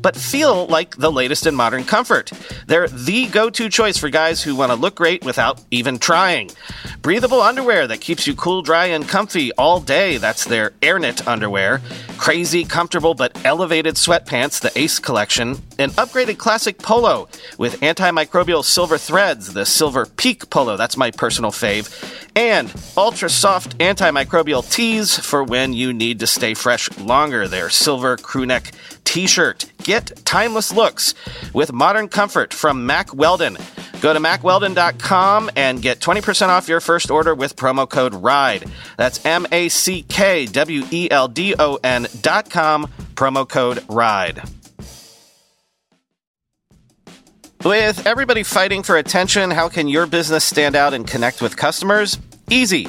but feel like the latest in modern comfort. They're the go to choice for guys who want to look great without even trying. Breathable underwear that keeps you cool, dry, and comfy all day. That's their AirKnit underwear. Crazy, comfortable, but elevated sweatpants, the Ace collection. An upgraded classic polo with antimicrobial silver threads, the Silver Peak polo. That's my personal fave. And ultra soft antimicrobial tees for when you need to stay fresh longer. Their silver crewneck t shirt. Get timeless looks with modern comfort from Mack Weldon. Go to mackweldon.com and get 20% off your first order with promo code RIDE. That's M A C K W E L D O N.com, promo code RIDE. With everybody fighting for attention, how can your business stand out and connect with customers? Easy.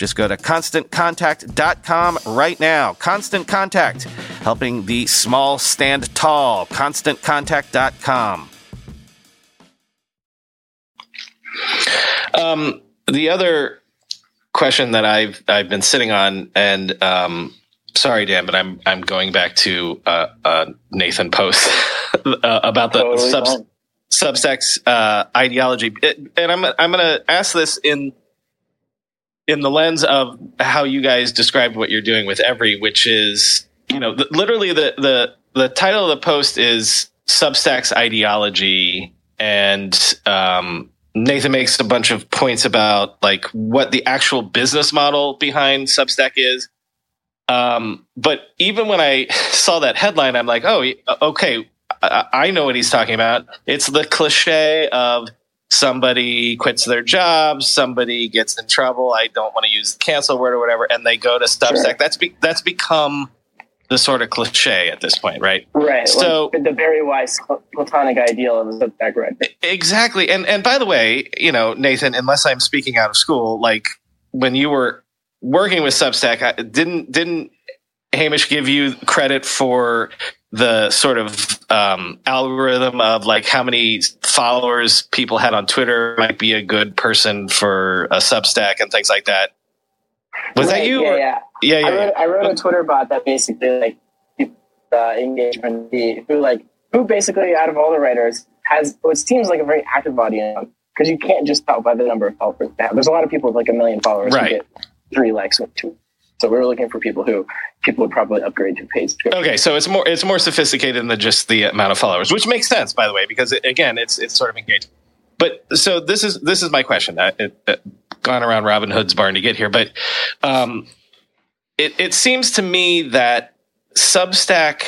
Just go to constantcontact.com right now. Constant Contact, helping the small stand tall. ConstantContact.com. Um, the other question that I've I've been sitting on, and um, sorry, Dan, but I'm I'm going back to uh, uh, Nathan post (laughs) uh, about the totally sub, Substack's uh, ideology, it, and I'm I'm going to ask this in in the lens of how you guys described what you're doing with Every, which is you know literally the the the title of the post is Substack's ideology, and um, Nathan makes a bunch of points about like what the actual business model behind Substack is. Um, but even when I (laughs) saw that headline, I'm like, oh, okay, I know what he's talking about. It's the cliche of somebody quits their job, somebody gets in trouble. I don't want to use the cancel word or whatever, and they go to Substack. Sure. That's be, that's become the sort of cliche at this point, right? Right. So like the very wise platonic ideal of Substack, right? Exactly. And and by the way, you know, Nathan, unless I'm speaking out of school, like when you were working with Substack, I didn't didn't Hamish give you credit for the sort of um, algorithm of like how many followers people had on Twitter might be a good person for a Substack and things like that? Was right, that you? Yeah, yeah. Yeah, yeah. I wrote, I wrote a Twitter bot that basically like uh, engagement who like who basically out of all the writers has what seems like a very active audience because you can't just tell by the number of followers. There's a lot of people with like a million followers right. who get three likes with two. So we were looking for people who people would probably upgrade to paid subscription. Okay, so it's more it's more sophisticated than just the amount of followers, which makes sense, by the way, because it, again, it's it's sort of engaged. But so this is this is my question. I, it, it, gone around Robin Hood's barn to get here, but um, it, it seems to me that Substack,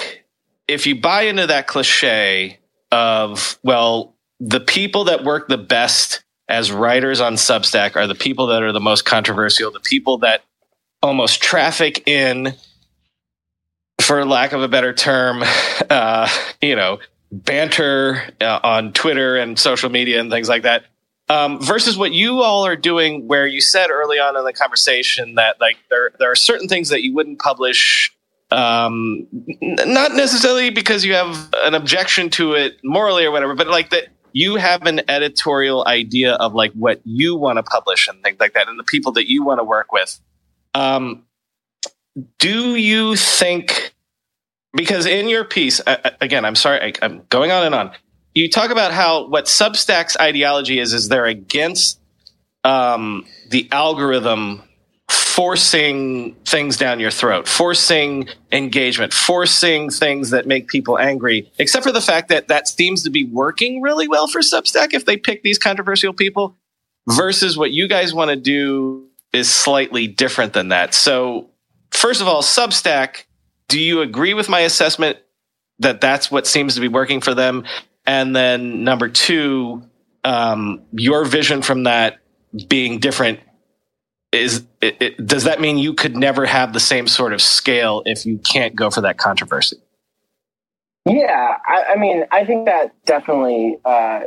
if you buy into that cliche of, well, the people that work the best as writers on Substack are the people that are the most controversial, the people that almost traffic in, for lack of a better term, (laughs) uh, you know, banter uh, on Twitter and social media and things like that um, versus what you all are doing, where you said early on in the conversation that like there there are certain things that you wouldn't publish, um, not necessarily because you have an objection to it morally or whatever, but like that you have an editorial idea of like what you want to publish and things like that, and the people that you want to work with. Um, do you think? Because in your piece, again, I'm sorry, I, I'm going on and on you talk about how what Substack's ideology is is they're against um, the algorithm forcing things down your throat, forcing engagement, forcing things that make people angry. Except for the fact that that seems to be working really well for Substack if they pick these controversial people. Versus what you guys want to do is slightly different than that. So, first of all, Substack, do you agree with my assessment that that's what seems to be working for them? And then number two, um, your vision from that being different is it, it, does that mean you could never have the same sort of scale if you can't go for that controversy? Yeah, I, I mean, I think that definitely uh,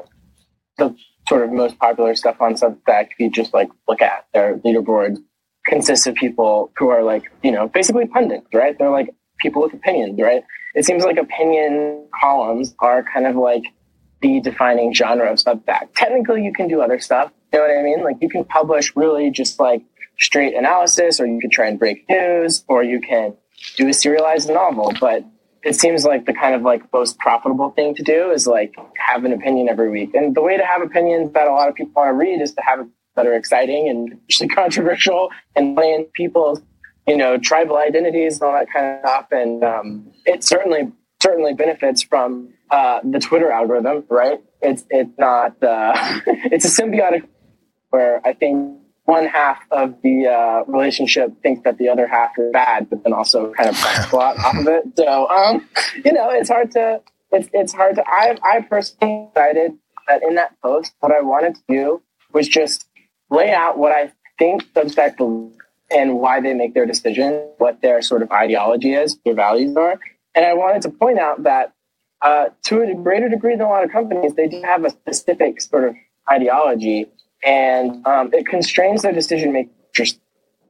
the sort of most popular stuff on Substack, if you just like look at their leaderboard, consists of people who are like, you know, basically pundits, right? They're like people with opinions, right? It seems like opinion columns are kind of like the defining genre of Substack. Technically, you can do other stuff. You know what I mean? Like you can publish really just like straight analysis, or you could try and break news, or you can do a serialized novel. But it seems like the kind of like most profitable thing to do is like have an opinion every week. And the way to have opinions that a lot of people want to read is to have that are exciting and actually (laughs) controversial and playing people's you know, tribal identities and all that kind of stuff. And um, it certainly certainly benefits from uh, the Twitter algorithm, right? It's it's not uh, (laughs) it's a symbiotic where I think one half of the uh, relationship thinks that the other half is bad, but then also kind of a lot off of it. So um, you know, it's hard to it's it's hard to. I I personally decided that in that post, what I wanted to do was just lay out what I think Substack and why they make their decision, what their sort of ideology is, their values are. And I wanted to point out that uh, to a greater degree than a lot of companies, they do have a specific sort of ideology and um, it constrains their decision making.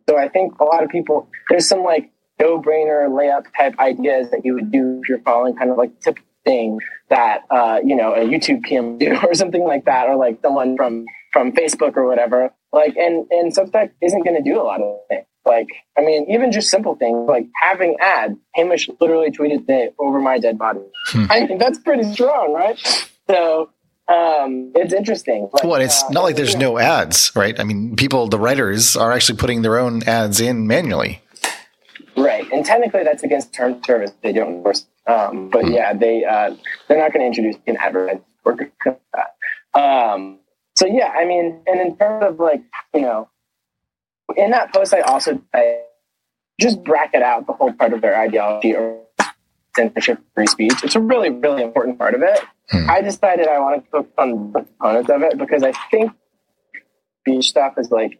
So I think a lot of people, there's some like no brainer layup type ideas that you would do if you're following kind of like tip thing that, uh, you know, a YouTube PM (laughs) do or something like that, or like someone from, from Facebook or whatever. Like, and, and Substack isn't going to do a lot of things. Like, I mean, even just simple things like having ads. Hamish literally tweeted today over my dead body. Hmm. I mean, that's pretty strong, right? So, um, it's interesting. Like, well, it's uh, not like there's know, no ads, right? I mean, people, the writers are actually putting their own ads in manually. Right, and technically that's against term service. They don't enforce. Um, but hmm. yeah, they uh, they're not going to introduce an advertising. Um, so yeah, I mean, and in terms of like you know, in that post, I also I just bracket out the whole part of their ideology or censorship free speech. It's a really really important part of it. Hmm. I decided I wanted to focus on the components of it because I think speech stuff is like,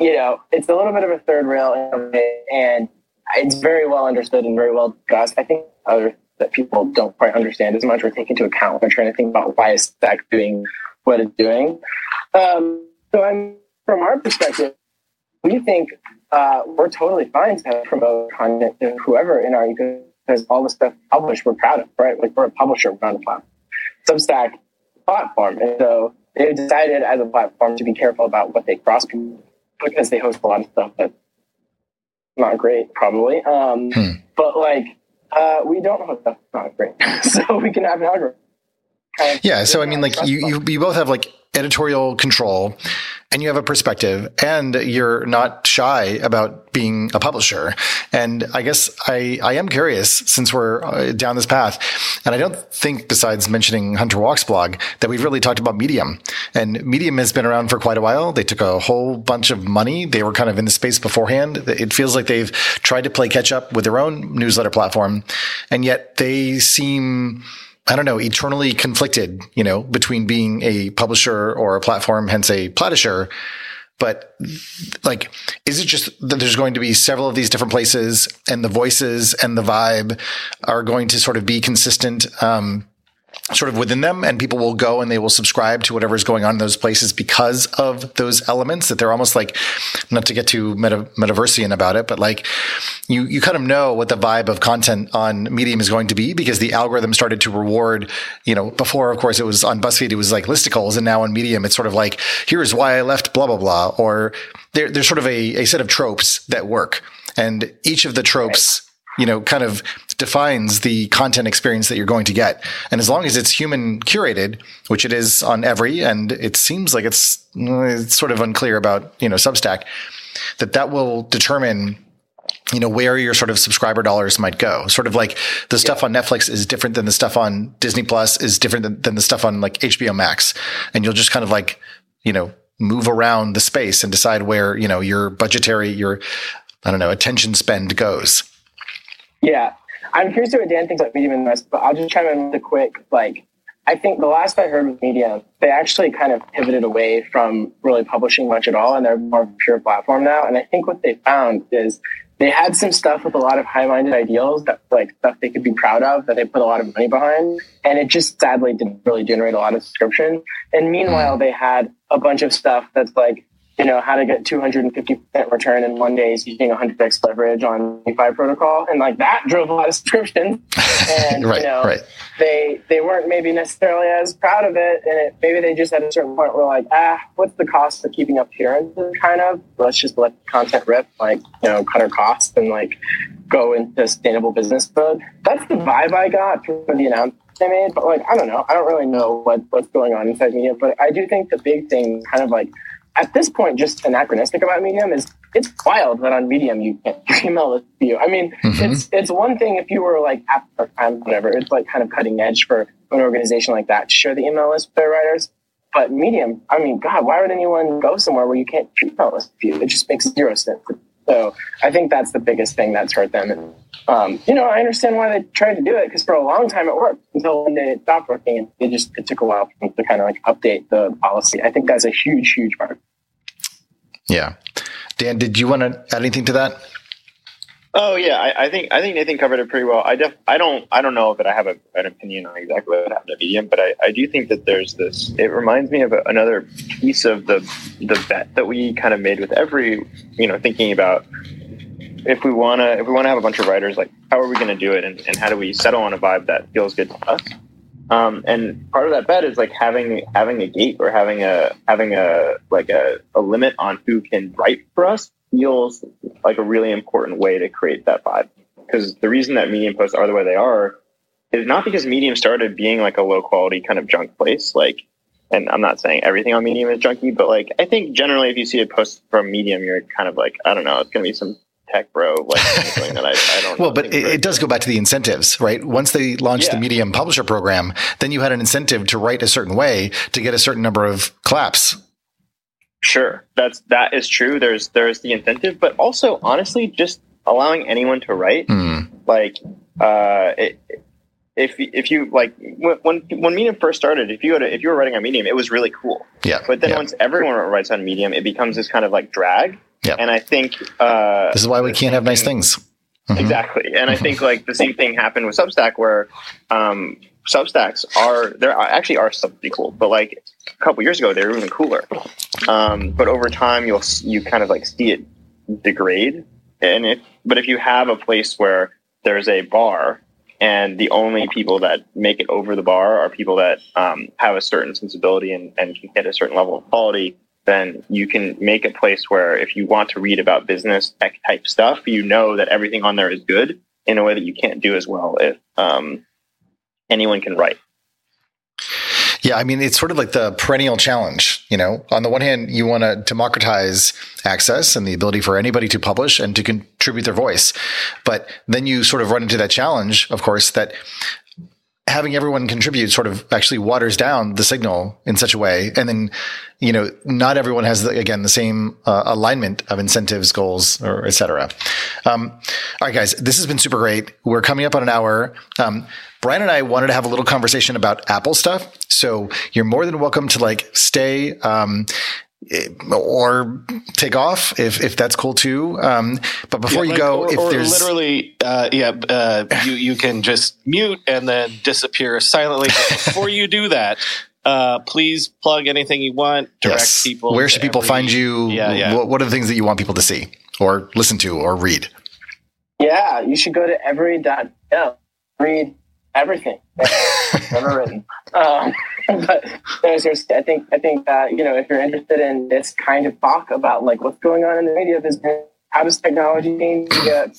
you know, it's a little bit of a third rail and it's very well understood and very well discussed. I think other that people don't quite understand as much or take into account when trying to think about why is Stack doing what it's doing. Um, so I'm from our perspective, we think uh, we're totally fine to promote content to whoever in our ecosystem because all the stuff published we're proud of, right? Like we're a publisher, we're on the platform. Substack platform. And so they decided as a platform to be careful about what they cross because they host a lot of stuff that's not great, probably. Um, hmm. But like, uh, we don't host stuff that's not great. (laughs) so we can have an algorithm. Kind of yeah. So, I mean, like, you, you, you both have like editorial control and you have a perspective and you're not shy about being a publisher. And I guess I, I am curious since we're uh, down this path. And I don't think besides mentioning Hunter Walk's blog that we've really talked about Medium and Medium has been around for quite a while. They took a whole bunch of money. They were kind of in the space beforehand. It feels like they've tried to play catch up with their own newsletter platform and yet they seem I don't know, eternally conflicted, you know, between being a publisher or a platform, hence a platisher. But like, is it just that there's going to be several of these different places and the voices and the vibe are going to sort of be consistent? Um, sort of within them and people will go and they will subscribe to whatever is going on in those places because of those elements that they're almost like not to get too meta, metaversian about it but like you you kind of know what the vibe of content on medium is going to be because the algorithm started to reward you know before of course it was on buzzfeed it was like listicles and now on medium it's sort of like here's why i left blah blah blah or there, there's sort of a, a set of tropes that work. And each of the tropes you know, kind of defines the content experience that you're going to get. And as long as it's human curated, which it is on every, and it seems like it's, it's sort of unclear about, you know, Substack, that that will determine you know where your sort of subscriber dollars might go sort of like the stuff yeah. on netflix is different than the stuff on disney plus is different than, than the stuff on like hbo max and you'll just kind of like you know move around the space and decide where you know your budgetary your i don't know attention spend goes yeah. I'm curious to what Dan thinks about Medium and the rest, but I'll just chime in with a quick, like, I think the last I heard with Medium, they actually kind of pivoted away from really publishing much at all, and they're more of a pure platform now. And I think what they found is they had some stuff with a lot of high-minded ideals that like stuff they could be proud of that they put a lot of money behind, and it just sadly didn't really generate a lot of subscription. And meanwhile, mm-hmm. they had a bunch of stuff that's like you know, how to get 250% return in one day using 100x leverage on DeFi protocol. And like that drove a lot of (laughs) subscriptions. And, (laughs) right, you know, right. they, they weren't maybe necessarily as proud of it. And it, maybe they just at a certain point were like, ah, what's the cost of keeping up appearances kind of? Let's just let content rip, like, you know, cut our costs and like go into sustainable business mode. That's the vibe I got from the announcement they made. But like, I don't know. I don't really know what, what's going on inside media, but I do think the big thing kind of like at this point, just anachronistic about Medium is it's wild that on Medium you can't (laughs) email list view. I mean, mm-hmm. it's it's one thing if you were like at time, whatever, it's like kind of cutting edge for an organization like that to share the email list with their writers. But Medium, I mean, God, why would anyone go somewhere where you can't email list view? It just makes zero sense. So I think that's the biggest thing that's hurt them. And, um, you know, I understand why they tried to do it because for a long time it worked until one day it stopped working and it just, it took a while to kind of like update the policy. I think that's a huge, huge part. Yeah. Dan, did you want to add anything to that? Oh yeah, I, I, think I think Nathan covered it pretty well. I def, I don't I don't know that I have a, an opinion on exactly what happened to Medium, but I, I do think that there's this. It reminds me of a, another piece of the the bet that we kind of made with every you know thinking about if we want to if we want to have a bunch of writers like how are we to do it and, and how do we settle on a vibe that feels good to us um, and part of that bet is like having having a gate or having a having a like a, a limit on who can write for us feels like a really important way to create that vibe. Because the reason that Medium posts are the way they are is not because Medium started being like a low quality kind of junk place. Like, and I'm not saying everything on Medium is junky, but like I think generally if you see a post from Medium, you're kind of like, I don't know, it's going to be some tech bro like (laughs) something that I, I don't well but it, it, does go back to the incentives right once they launched yeah. the medium publisher program then you had an incentive to write a certain way to get a certain number of claps Sure, that's that is true. There's there's the incentive, but also honestly, just allowing anyone to write, mm. like uh, it, if if you like when when Medium first started, if you had a, if you were writing on Medium, it was really cool. Yeah. But then yeah. once everyone writes on Medium, it becomes this kind of like drag. Yeah. And I think uh, this is why we can't have nice things. Mm-hmm. Exactly. And I think (laughs) like the same thing happened with Substack, where um, Substacks are there actually are pretty cool, but like a couple years ago they were even cooler. Um, but over time you'll you kind of like see it degrade. And if but if you have a place where there's a bar and the only people that make it over the bar are people that um, have a certain sensibility and, and can get a certain level of quality, then you can make a place where if you want to read about business tech type stuff, you know that everything on there is good in a way that you can't do as well if um, anyone can write. Yeah, I mean, it's sort of like the perennial challenge. You know, on the one hand, you want to democratize access and the ability for anybody to publish and to contribute their voice. But then you sort of run into that challenge, of course, that having everyone contribute sort of actually waters down the signal in such a way. And then, you know, not everyone has, again, the same uh, alignment of incentives, goals, or et cetera. Um, all right, guys, this has been super great. We're coming up on an hour. Um, Brian and I wanted to have a little conversation about Apple stuff. So you're more than welcome to like stay. Um, or take off if if that's cool too. Um, but before yeah, you go, or, if or there's literally, uh, yeah, uh, you you can just mute and then disappear silently. before you do that, uh, please plug anything you want. Direct yes. people. Where should people every, find you? Yeah, yeah. What, what are the things that you want people to see or listen to or read? Yeah, you should go to every.to. Read everything ever (laughs) written. Um, (laughs) but no, seriously, I think I think that you know if you're interested in this kind of talk about like what's going on in the media business, how does technology change media,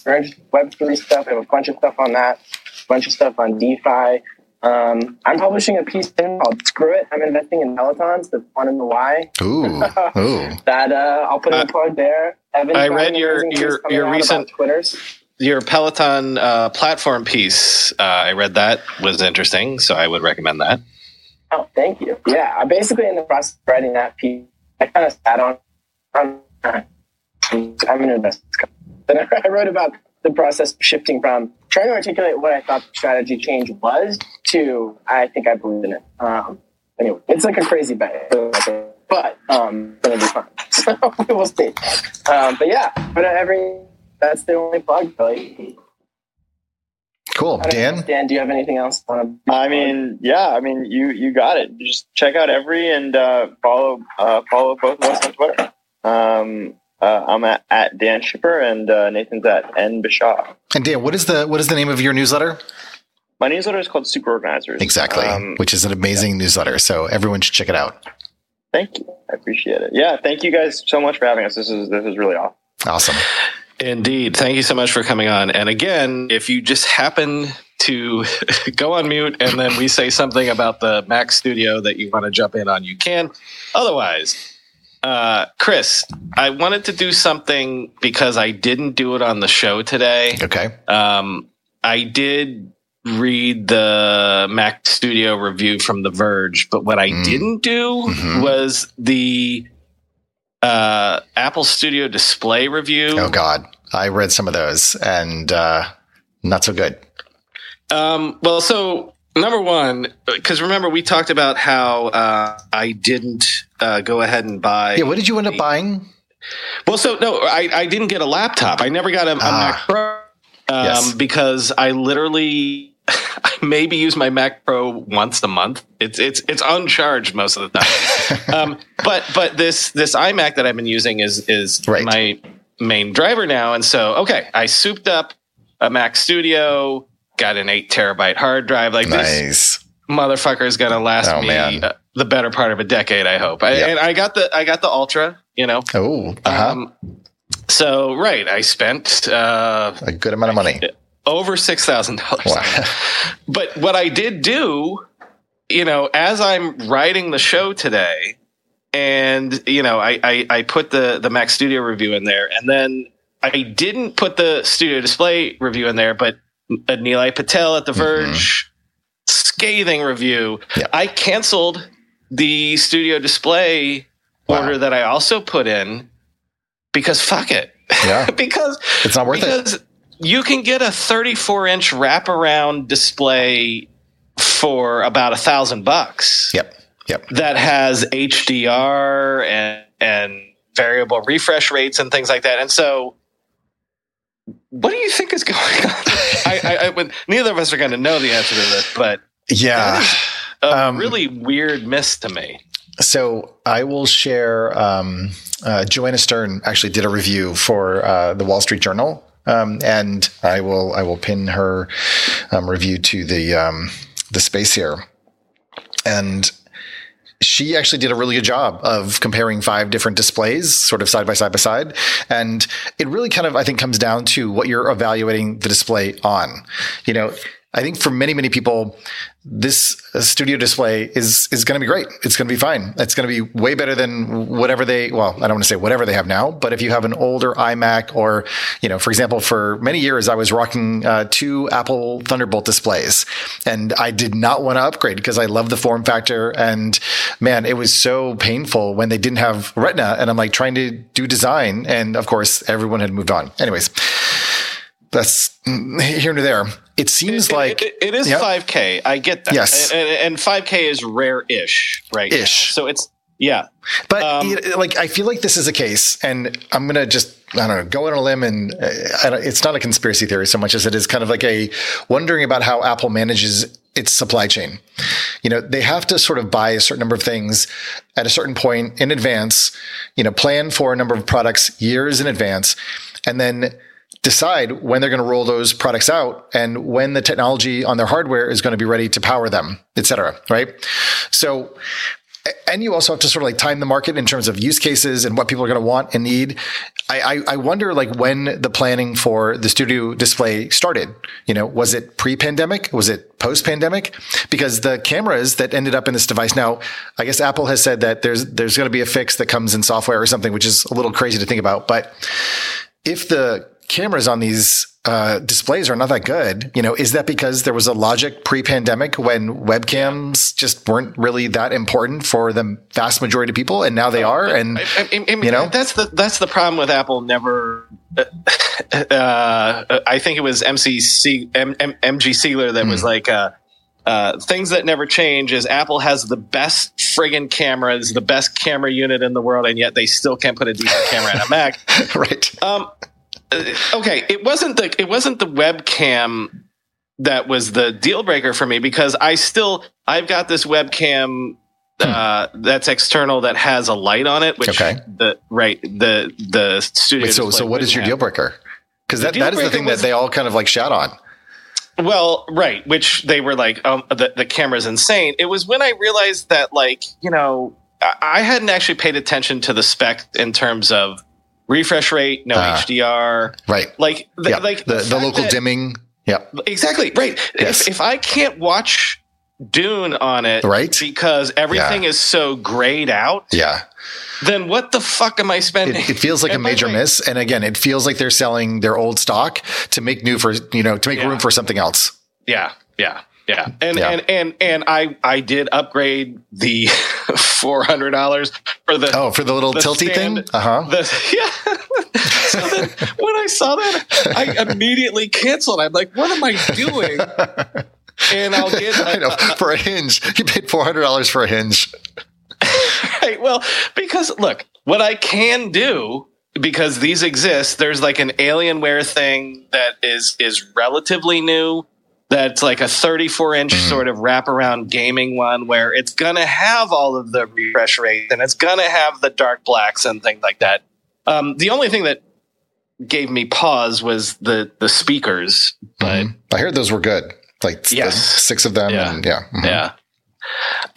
Web three stuff, I have a bunch of stuff on that, a bunch of stuff on DeFi. Um, I'm publishing a piece in called "Screw It." I'm investing in Pelotons. The fun and the why. Ooh, (laughs) ooh. that uh, I'll put in a plug there. Evan I read your your your recent Twitters your Peloton uh, platform piece. Uh, I read that was interesting, so I would recommend that. Oh, thank you. Yeah, I basically in the process of writing that piece, I kind of sat on. on I'm an investor. Then (laughs) I wrote about the process of shifting from trying to articulate what I thought the strategy change was to I think I believe in it. Um, anyway, it's like a crazy bet, but um, it's gonna be fun. (laughs) So we'll see. Um, but yeah, but every that's the only plug, really. Cool, Dan. Know, Dan, do you have anything else? I mean, yeah, I mean, you you got it. Just check out every and uh, follow uh, follow both of us on Twitter. Um, uh, I'm at, at Dan Shipper and uh, Nathan's at N Bashaw. And Dan, what is the what is the name of your newsletter? My newsletter is called Superorganizers. Exactly, um, which is an amazing yeah. newsletter. So everyone should check it out. Thank you. I appreciate it. Yeah, thank you guys so much for having us. This is this is really awesome. Awesome. Indeed. Thank you so much for coming on. And again, if you just happen to (laughs) go on mute and then we say something about the Mac Studio that you want to jump in on, you can. Otherwise, uh, Chris, I wanted to do something because I didn't do it on the show today. Okay. Um, I did read the Mac Studio review from The Verge, but what I Mm. didn't do Mhm. was the uh, Apple Studio Display review. Oh God, I read some of those and uh, not so good. Um, well, so number one, because remember we talked about how uh, I didn't uh, go ahead and buy. Yeah. What did you end up buying? Well, so no, I, I didn't get a laptop. I never got a, a Ah. Mac Pro um, Yes. because I literally (laughs) I maybe use my Mac Pro once a month. It's it's it's uncharged most of the time. (laughs) um, but but this this iMac that I've been using is is Right. my main driver now, and so okay, I souped up a Mac Studio, got an eight terabyte hard drive. Like this motherfucker is going to last Oh, me man. uh, the better part of a decade. I hope. I, Yep. And I got the I got the Ultra. You know. Oh, uh-huh. Um, so right, I spent uh, a good amount of money. Over six thousand dollars. Wow. But what I did do, you know, as I'm writing the show today, and you know, I I, I put the the Mac Studio review in there, and then I didn't put the Studio Display review in there, but uh, Nilay Patel at The Verge, scathing review. Yeah. I canceled the Studio Display Wow. order that I also put in because fuck it. Yeah. (laughs) because It's not worth it. You can get a 34 inch wraparound display for about a thousand bucks Yep. Yep. that has HDR and and variable refresh rates and things like that. And so, what do you think is (laughs) going on? I, I, I would, neither of us are going to know the answer to this, but Yeah. a Um, really weird miss to me. So I will share. Um, uh, Joanna Stern actually did a review for uh, the Wall Street Journal, um, and I will I will pin her um, review to the um, the space here. And she actually did a really good job of comparing five different displays, sort of side by side by side. And it really kind of, I think, comes down to what you're evaluating the display on. You know, I think for many, many people, this uh, studio display is is going to be great. It's going to be fine. It's going to be way better than whatever they. Well, I don't want to say whatever they have now, but if you have an older iMac, or you know, for example, for many years I was rocking uh, two Apple Thunderbolt displays, and I did not want to upgrade because I love the form factor. And man, it was so painful when they didn't have Retina, and I'm like trying to do design, and of course everyone had moved on. Anyways, that's here and there. It seems like it, it is Yep. 5K. I get that. Yes. and, and 5K is rare-ish, right? now. Ish. So it's yeah. But Um, it- like, I feel like this is a case, and I'm gonna just I don't know go on a limb, and uh, I don't, it's not a conspiracy theory so much as it is kind of like a wondering about how Apple manages its supply chain. You know, they have to sort of buy a certain number of things at a certain point in advance. You know, plan for a number of products years in advance, and then decide when they're going to roll those products out and when the technology on their hardware is going to be ready to power them, et cetera. Right. So and you also have to sort of like time the market in terms of use cases and what people are going to want and need. I, I, I wonder like when the planning for the studio display started. You know, was it pre-pandemic? Was it post-pandemic? Because the cameras that ended up in this device now, I guess Apple has said that there's there's going to be a fix that comes in software or something, which is a little crazy to think about. But if the cameras on these uh, displays are not that good, you know, is that because there was a logic pre-pandemic when webcams just weren't really that important for the vast majority of people, and now they are? And I, I, I You know? that's the that's the problem with Apple. Never, uh, I think it was MCC M, M, MG Siegler that Hmm. was like. Uh, uh, things that never change is Apple has the best friggin' cameras, the best camera unit in the world, and yet they still can't put a decent camera in a Mac. (laughs) right, Um, uh, okay, it wasn't the it wasn't the webcam that was the deal breaker for me because I still I've got this webcam uh, that's external that has a light on it, which Okay. the right the the studio. Wait, so so what is your have. deal breaker? Because that, that is the thing was- that they all kind of like shout on. Well, right, which they were like, um, the, the camera's insane. It was when I realized that, like, you know, I hadn't actually paid attention to the spec in terms of refresh rate, no Ah. HDR, Right. like, the, yeah. like the, the fact local that- dimming. Yeah. Exactly right. Yes. If, if I can't watch Dune on it, Right. Because everything Yeah. is so grayed out. Yeah. Then what the fuck am I spending? It, it feels like a (laughs) the major miss. And again, it feels like they're selling their old stock to make new for, you know, to make Yeah. room for something else. Yeah, yeah, yeah. And Yeah. and and and I I did upgrade the (laughs) four hundred dollars for the Oh, for the little the tilty stand- thing? Uh huh. Yeah. so then when I saw that, I immediately canceled. I'm like, what am I doing? And I'll get (laughs) I know. For a hinge. You paid $400 for a hinge. Right. Well, because look, what I can do because these exist, there's like an Alienware thing that is is relatively new. That's like a 34 inch Mm-hmm. sort of wraparound gaming one where it's gonna have all of the refresh rates and it's gonna have the dark blacks and things like that. Um, the only thing that gave me pause was the the speakers, but Mhm. I heard those were good. Like Yes. six of them. Yeah. And yeah. Mhm. Yeah.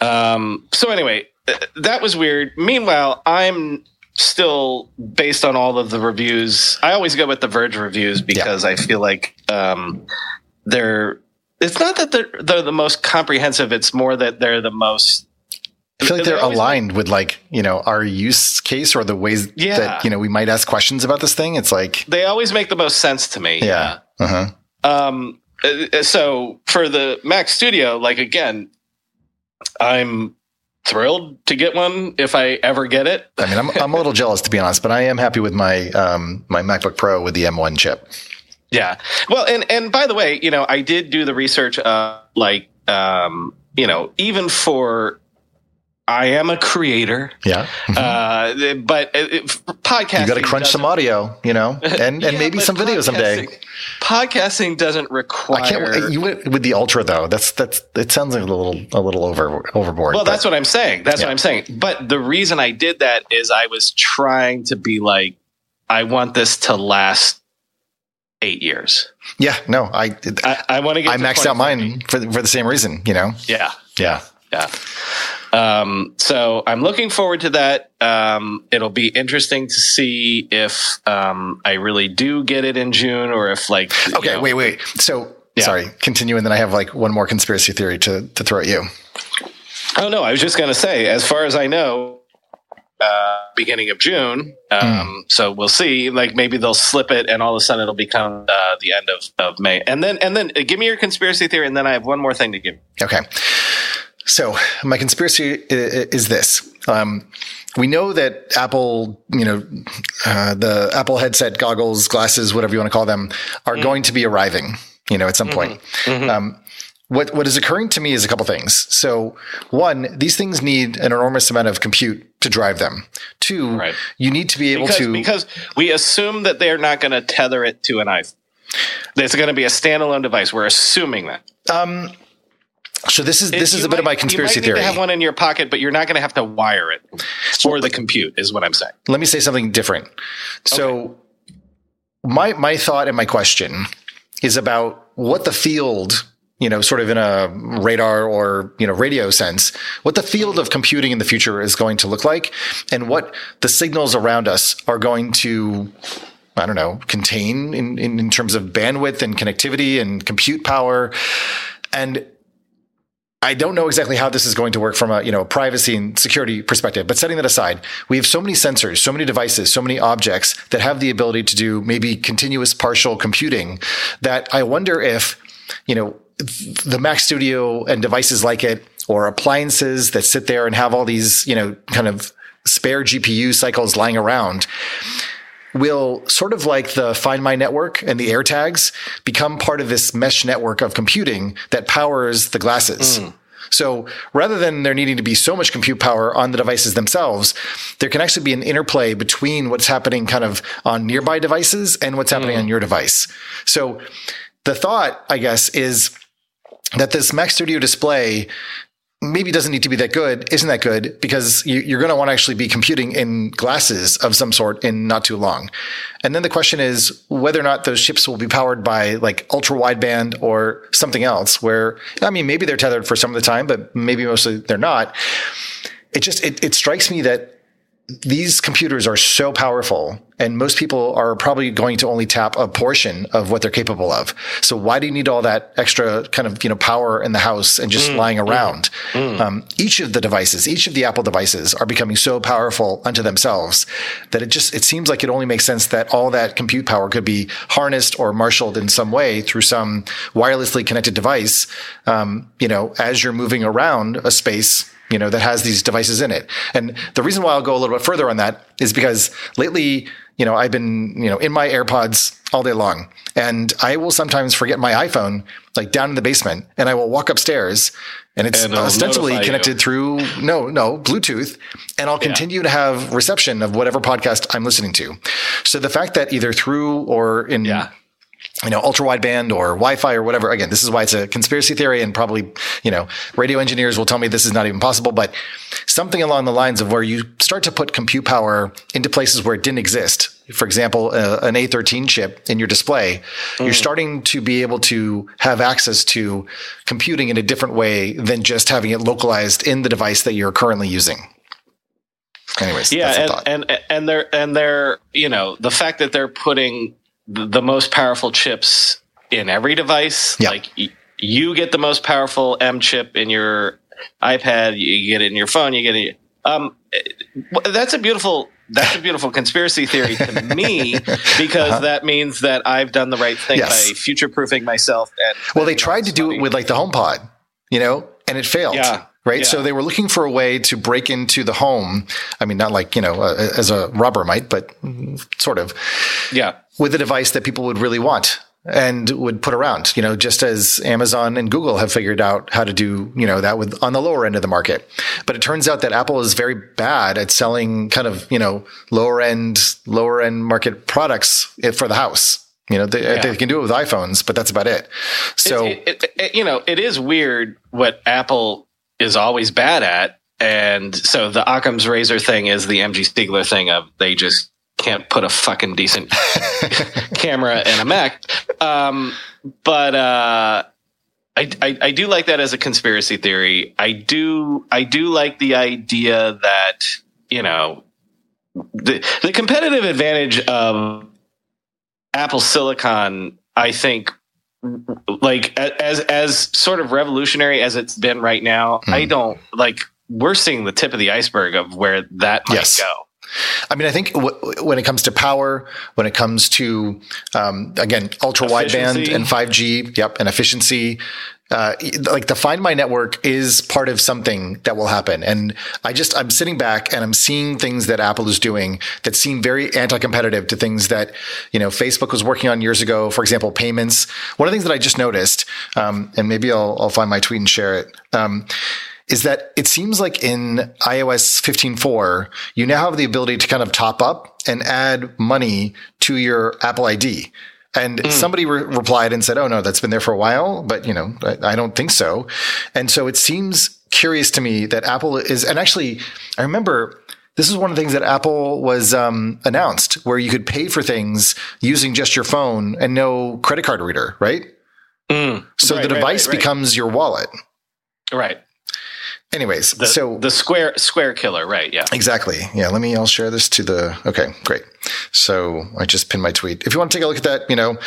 Um, so anyway, that was weird. Meanwhile, I'm still based on all of the reviews. I always go with the Verge reviews because I feel like um, they're. It's not that they're they're the most comprehensive. It's more that they're the most. I feel like They they're aligned with like, you know, our use case or the ways Yeah. that, you know, we might ask questions about this thing. It's like, They always make the most sense to me. yeah. Uh huh. Um, uh, so for the Mac Studio, like again, I'm thrilled to get one if I ever get it. I mean, I'm, I'm a little jealous to be honest, but I am happy with my, um, my MacBook Pro with the M1 chip. Yeah. Well, and and by the way, you know, I did do the research. Uh, like, um, you know, even for I am a creator, Yeah. uh, but it, it, podcasting. You got to crunch some audio, you know, (laughs) and, and Yeah, maybe some video someday. podcasting- Podcasting doesn't require. I can't. You went with the Ultra though. That's that's. It sounds like a little a little over overboard. well, but- that's what I'm saying. That's Yeah. what I'm saying. But the reason I did that is I was trying to be like, I want this to last eight years. yeah. No, I I, I want to get. I to maxed out mine for for the same reason. You know. Yeah. Yeah. Yeah. Um, so I'm looking forward to that. Um, it'll be interesting to see if um, I really do get it in June or if like Okay. know- Wait. Wait. So Yeah. sorry. Continue, and then I have like one more conspiracy theory to to throw at you. Oh no, I was just gonna say, as far as I know, uh, beginning of June. Um, So we'll see. Like maybe they'll slip it, and all of a sudden it'll become uh, the end of, of May. And then and then uh, give me your conspiracy theory, and then I have one more thing to give. Okay. So my conspiracy is this. Um, we know that Apple, you know, uh, the Apple headset, goggles, glasses, whatever you want to call them, are going to be arriving, you know, at some point. Um, what, what is occurring to me is a couple things. So one, these things need an enormous amount of compute to drive them. Two, Right. you need to be able because, to. because we assume that they're not going to tether it to an iPhone. It's going to be a standalone device. We're assuming that. um, so this is this You is a bit of my might- conspiracy you might theory. Need to have one in your pocket, but you're not going to have to wire it for the compute. Is what I'm saying. let me say something different. So my my thought and my question is about what the field, you know, sort of in a radar or, you know, radio sense, what the field of computing in the future is going to look like and what the signals around us are going to I don't know, contain in, in, in terms of bandwidth and connectivity and compute power. And I don't know exactly how this is going to work from a, you know, privacy and security perspective, but setting that aside, we have so many sensors, so many devices, so many objects that have the ability to do maybe continuous partial computing that I wonder if, you know, the Mac Studio and devices like it or appliances that sit there and have all these, you know, kind of spare GPU cycles lying around will sort of like the Find My network and the AirTags become part of this mesh network of computing that powers the glasses. Hmm. So rather than there needing to be so much compute power on the devices themselves, there can actually be an interplay between what's happening kind of on nearby devices and what's happening hmm. on your device. So the thought, I guess, is that this Mac Studio display maybe doesn't need to be that good, isn't that good, because you, you're going to want to actually be computing in glasses of some sort in not too long. And then the question is whether or not those chips will be powered by like ultra wideband or something else where, I mean, maybe they're tethered for some of the time, but maybe mostly they're not. It just, it, it strikes me that these computers are so powerful and most people are probably going to only tap a portion of what they're capable of. So why do you need all that extra kind of, you know, power in the house and just mm, lying mm, around? Mm, um, each of the devices, each of the Apple devices are becoming so powerful unto themselves that it just, it seems like it only makes sense that all that compute power could be harnessed or marshaled in some way through some wirelessly connected device, um, you know, as you're moving around a space you know, that has these devices in it. And the reason why I'll go a little bit further on that is because lately, you know, I've been, you know, in my AirPods all day long and I will sometimes forget my iPhone like down in the basement and I will walk upstairs and it's and ostensibly connected you. through no, no, Bluetooth and I'll continue yeah. to have reception of whatever podcast I'm listening to. So the fact that either through or in yeah you know, ultra wideband or Wi-Fi or whatever. Again, this is why it's a conspiracy theory and probably, you know, radio engineers will tell me this is not even possible, but something along the lines of where you start to put compute power into places where it didn't exist. For example, uh, an A13 chip in your display, mm. you're starting to be able to have access to computing in a different way than just having it localized in the device that you're currently using. Anyways, yeah, and, and and they're and they're you know the fact that they're putting the most powerful chips in every device. Yep. Like y- you get the most powerful M chip in your iPad, you get it in your phone, you get it. Um, that's a beautiful that's a beautiful conspiracy theory to (laughs) me because uh-huh. that means that I've done the right thing yes. by future proofing myself. And well, they tried to do it with like the HomePod, you know, and it failed. Yeah. Right. Yeah. So they were looking for a way to break into the home. I mean, not like, you know, uh, as a robber might, but sort of. Yeah with a device that people would really want and would put around, you know, just as Amazon and Google have figured out how to do, you know, that with on the lower end of the market. But it turns out that Apple is very bad at selling kind of, you know, lower end, lower end market products for the house. You know, they, yeah. they can do it with iPhones, but that's about it. So, it, it, it, you know, it is weird what Apple is always bad at. And so the Occam's razor thing is the MG Siegler thing of they just can't put a fucking decent (laughs) camera in a Mac. Um, but uh, I, I, I do like that as a conspiracy theory. I do I do like the idea that you know the the competitive advantage of Apple Silicon. I think like as as sort of revolutionary as it's been right now. Mm. I don't like we're seeing the tip of the iceberg of where that might yes. go. I mean, I think w- when it comes to power, when it comes to um, again ultra wideband and five G, yep, and efficiency, uh, like the Find My network is part of something that will happen. And I just, I'm sitting back and I'm seeing things that Apple is doing that seem very anti-competitive to things that, you know, Facebook was working on years ago. For example, payments. One of the things that I just noticed, um, and maybe I'll, I'll find my tweet and share it. Um, is that it seems like in iOS 15.4, you now have the ability to kind of top up and add money to your Apple ID. And mm. somebody re- replied and said, "Oh no, that's been there for a while, but you know, I, I don't think so." And so it seems curious to me that Apple is, and actually, I remember this is one of the things that Apple was um, announced, where you could pay for things using just your phone and no credit card reader, right? Mm. So right, the device right, right, becomes your wallet. Right. Anyways, the, so the square square killer, right? Yeah, exactly. Yeah, let me. I'll share this to the. Okay, great. So I just pinned my tweet. If you want to take a look at that, you know,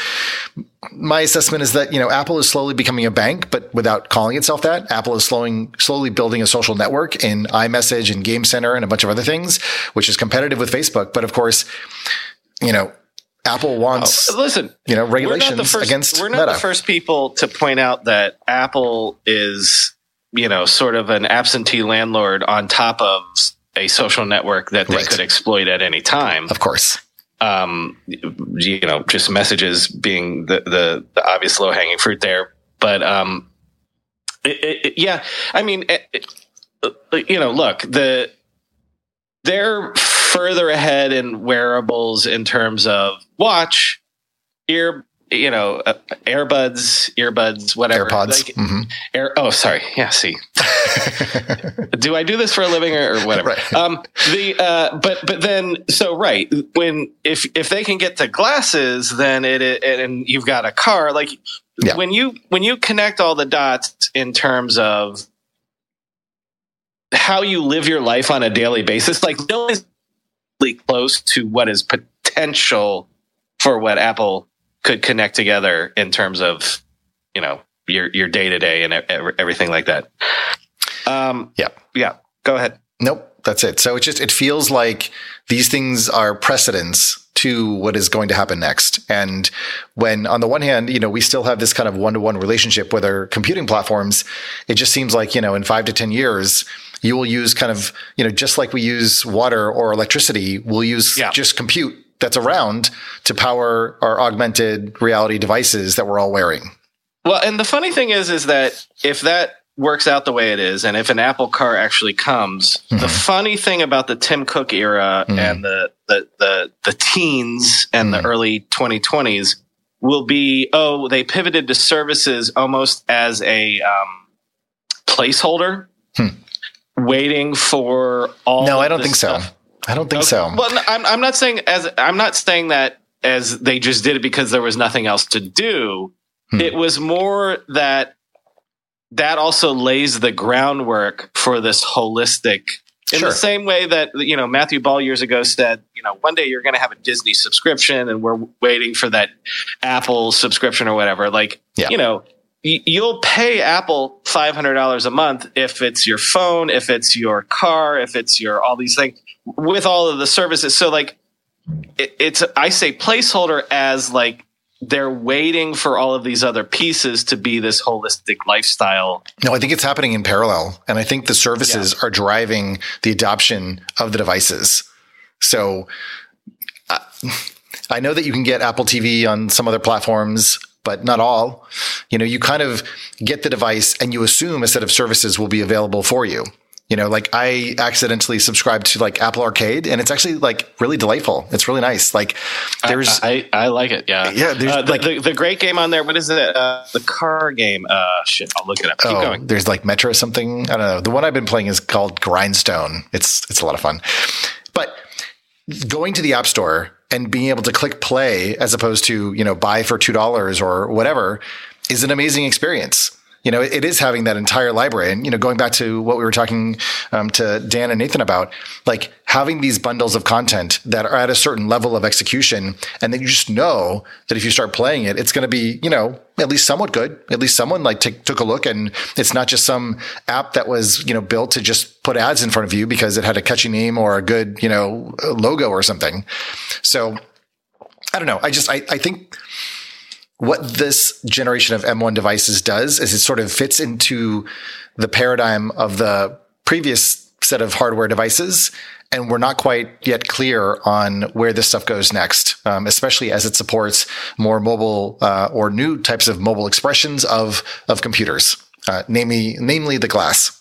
my assessment is that you know Apple is slowly becoming a bank, but without calling itself that. Apple is slowing, slowly building a social network in iMessage and Game Center and a bunch of other things, which is competitive with Facebook. But of course, you know, Apple wants oh, listen, you know, regulations first, against. We're not Meta. the first people to point out that Apple is you know, sort of an absentee landlord on top of a social network that they right. could exploit at any time. Of course. Um, you know, just messages being the, the, the obvious low hanging fruit there. But, um, it, it, yeah, I mean, it, you know, look, the, they're further ahead in wearables in terms of watch, ear, you know, uh, AirBuds, earbuds, whatever. AirPods. Like, mm-hmm. Air, oh, sorry. Yeah. See, (laughs) do I do this for a living or, or whatever? Right. Um, the uh, but but then so right when if if they can get to glasses, then it, it and you've got a car like yeah. when you when you connect all the dots in terms of how you live your life on a daily basis, like no one's remotely close to what is potential for what Apple could connect together in terms of, you know, your your day to day and everything like that. Um, yeah, yeah. Go ahead. Nope, that's it. So it just it feels like these things are precedents to what is going to happen next. And when on the one hand, you know, we still have this kind of one to one relationship with our computing platforms, it just seems like, you know, in five to 10 years, you will use kind of, you know, just like we use water or electricity, we'll use yeah. just compute that's around to power our augmented reality devices that we're all wearing. Well, and the funny thing is, is that if that works out the way it is, and if an Apple car actually comes, mm-hmm. the funny thing about the Tim Cook era mm-hmm. and the, the the the teens and mm-hmm. the early 2020s will be oh they pivoted to services almost as a um, placeholder, hmm. waiting for all. No, I don't think stuff. I don't think okay. so. Well, I'm I'm not saying as I'm not saying that as they just did it because there was nothing else to do. Hmm. It was more that that also lays the groundwork for this holistic in sure. the same way that you know Matthew Ball years ago said, you know, one day you're going to have a Disney subscription, and we're waiting for that Apple subscription or whatever. Like, yeah. you know, y- you'll pay Apple five hundred dollars a month if it's your phone, if it's your car, if it's your all these things with all of the services. So, like, it, it's I say placeholder as like they're waiting for all of these other pieces to be this holistic lifestyle. No, I think it's happening in parallel. And I think the services yeah. are driving the adoption of the devices. So uh, I know that you can get Apple TV on some other platforms, but not all. You know, you kind of get the device and you assume a set of services will be available for you. You know, like I accidentally subscribed to like Apple Arcade and it's actually like really delightful. It's really nice. Like there's I, I, I like it. Yeah. Yeah. There's uh, the, like the, the, great game on there. What is it? Uh, the car game. Uh, shit. I'll look it up. Keep oh, going. There's like Metro something. I don't know. The one I've been playing is called Grindstone. It's, it's a lot of fun, but going to the app store and being able to click play as opposed to, you know, buy for $2 or whatever is an amazing experience you know, it is having that entire library. And, you know, going back to what we were talking um, to Dan and Nathan about, like having these bundles of content that are at a certain level of execution. And then you just know that if you start playing it, it's going to be, you know, at least somewhat good. At least someone like t- took a look and it's not just some app that was, you know, built to just put ads in front of you because it had a catchy name or a good, you know, logo or something. So I don't know. I just, I, I think, what this generation of M1 devices does is it sort of fits into the paradigm of the previous set of hardware devices. And we're not quite yet clear on where this stuff goes next, um, especially as it supports more mobile uh, or new types of mobile expressions of of computers, uh, namely namely the glass.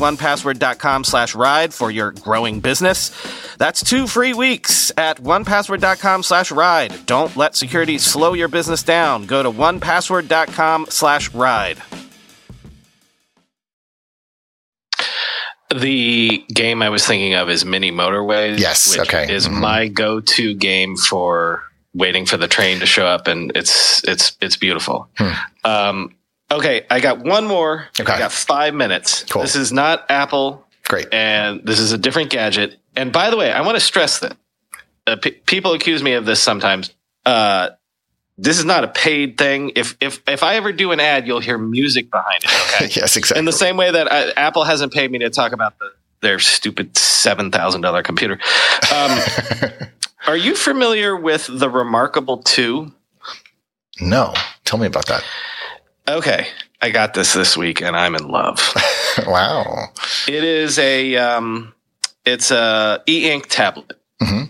onepassword.com slash ride for your growing business. That's two free weeks at onepassword.com slash ride. Don't let security slow your business down. Go to onepassword.com slash ride. The game I was thinking of is Mini Motorways. Yes, which okay. Is Mhm. my go-to game for waiting for the train to show up, and it's it's it's beautiful. Um, okay, I got one more. Okay. I got five minutes. Cool. This is not Apple, Great. and this is a different gadget. And by the way, I want to stress that uh, pe people accuse me of this sometimes. Uh, this is not a paid thing. If if if I ever do an ad, you'll hear music behind it. Okay. (laughs) yes, exactly. In the same way that I, Apple hasn't paid me to talk about the, their stupid seven thousand dollar computer. Um, (laughs) are you familiar with the Remarkable Two? no, tell me about that. Okay, I got this this week, and I'm in love. (laughs) wow. it is a um, it's a e-ink tablet, Mhm.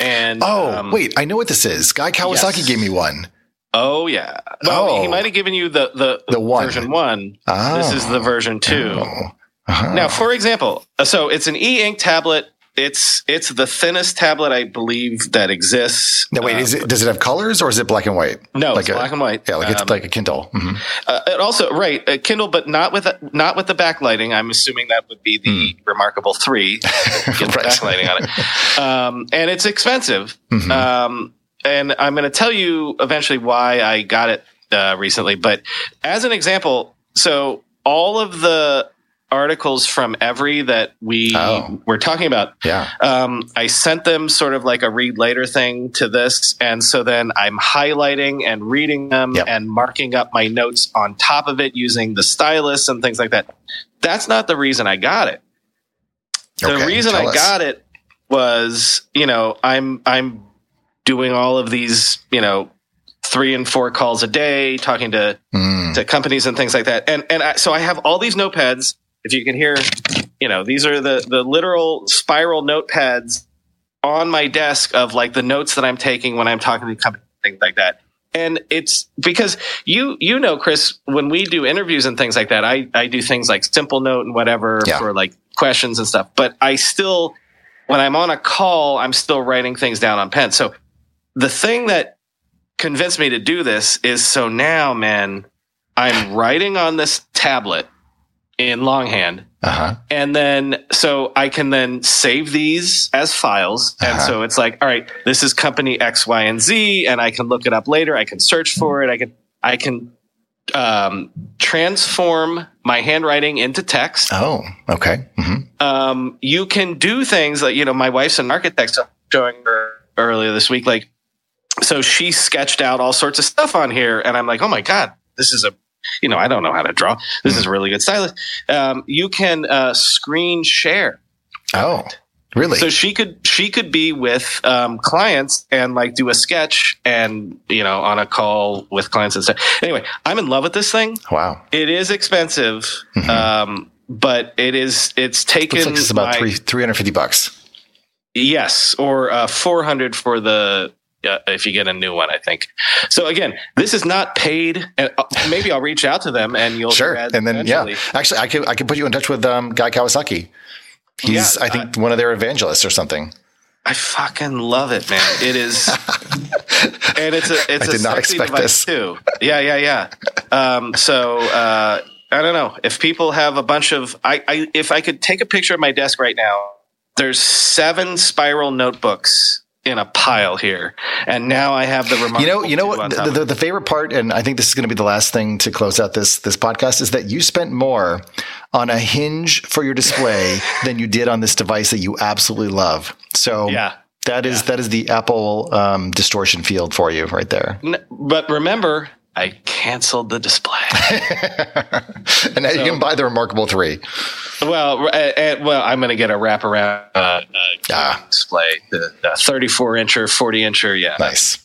and Oh, um, wait, I know what this is. Guy Kawasaki yes. gave me one. oh yeah. Well, Oh. he might have given you the the, The one. version one. Oh. This is the version two. Oh. Uh-huh. Now, for example, so it's an e-ink tablet. It's it's the thinnest tablet I believe that exists. Now, wait, is it, does it have colors or is it black and white? no, like it's a- black and white. Yeah, like it's Um, like a Kindle. Mhm. uh, it also right uh, Kindle, but not with not with the backlighting. I'm assuming that would be the Remarkable Three. (laughs) Get the. Right. backlighting on it, um, and it's expensive. Mhm. Um, and I'm going to tell you eventually why I got it uh, recently. But as an example, so all of the articles from Every that we Oh. were talking about yeah. um, I sent them sort of like a read later thing to this. And so then I'm highlighting and reading them Yep. and marking up my notes on top of it using the stylus and things like that. That's not the reason I got it. The Okay, reason I us. got it was, you know, I'm, I'm doing all of these, you know, three and four calls a day, talking to Mm. to companies and things like that. And and I, so I have all these notepads. If you can hear, you know, these are the the literal spiral notepads on my desk of like the notes that I'm taking when I'm talking to companies, things like that. And it's because you you know, Chris, when we do interviews and things like that, I I do things like simple note and whatever Yeah. for like questions and stuff. But I still, when I'm on a call, I'm still writing things down on pen. So the thing that convinced me to do this is so now, man, I'm writing on this tablet in longhand. Uh-huh. And then, so I can then save these as files. And Uh-huh. so it's like, all right, this is company X, Y, and Z, and I can look it up later. I can search for it. I can, I can, um, transform my handwriting into text. Oh, okay. hmm Um, you can do things like, you know, my wife's an architect, so I'm showing her earlier this week, like, so she sketched out all sorts of stuff on here. And I'm like, oh my God, this is a, you know, I don't know how to draw. This is a really good stylus. Um, you can, uh, screen share. Oh, really? So she could she could be with um, clients and like do a sketch and you know on a call with clients and stuff. Anyway, I'm in love with this thing. wow. It is expensive, um, but it is it's taken. Looks like it's about my- three three hundred fifty bucks. Yes, or uh, 400 for the uh, if you get a new one, I think. So again, this is not paid. And uh, maybe I'll reach out to them and you'll Sure. And then eventually. yeah, actually, I could I could put you in touch with um, Guy Kawasaki. He's Yeah, I think one of their evangelists or something. I fucking love it, man. It is, (laughs) and it's a it's I a did not sexy expect device this. too. Yeah, yeah, yeah. Um, so uh, I don't know if people have a bunch of I, I if I could take a picture of my desk right now. There's seven spiral notebooks in a pile here, and now I have the. You know, you know what? The, the, the favorite part, and I think this is going to be the last thing to close out this this podcast, is that you spent more on a hinge for your display (laughs) than you did on this device that you absolutely love. So Yeah. that is that is the Apple um, distortion field for you right there. But remember, I canceled the display. (laughs) and now you can buy the Remarkable Three. Well, uh, uh, well, I'm going to get a wraparound uh, uh, ah. display, the, the 34 incher, 40 incher. Yeah, nice.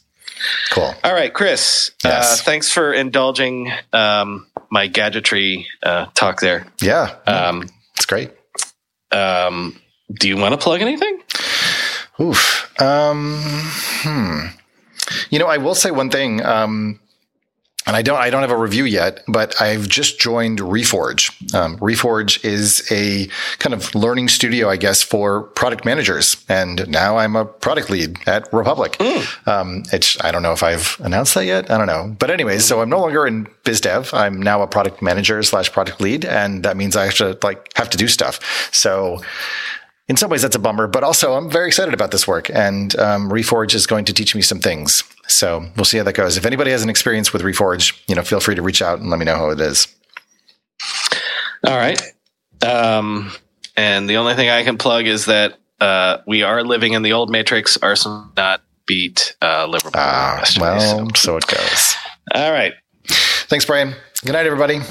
Cool. All right, Chris. Uh, thanks for indulging um, my gadgetry uh, talk there. Yeah, um, it's great. Um, do you want to plug anything? Oof. Um, hmm. You know, I will say one thing. Um, and I don't I don't have a review yet, but I've just joined Reforge. Um, Reforge is a kind of learning studio, I guess, for product managers, and now I'm a product lead at Republic. Mm. Um, it's I don't know if I've announced that yet. I don't know, but anyways, so I'm no longer in biz dev. I'm now a product manager slash product lead, and that means I have to like have to do stuff. So in some ways that's a bummer, but also I'm very excited about this work and um, Reforge is going to teach me some things. So we'll see how that goes. If anybody has an experience with Reforge, you know, feel free to reach out and let me know how it is. All right. Um, and the only thing I can plug is that uh, we are living in the old Matrix. Arsenal not beat uh, Liverpool. Ah, well, so. so it goes. All right. Thanks, Brian. Good night, everybody.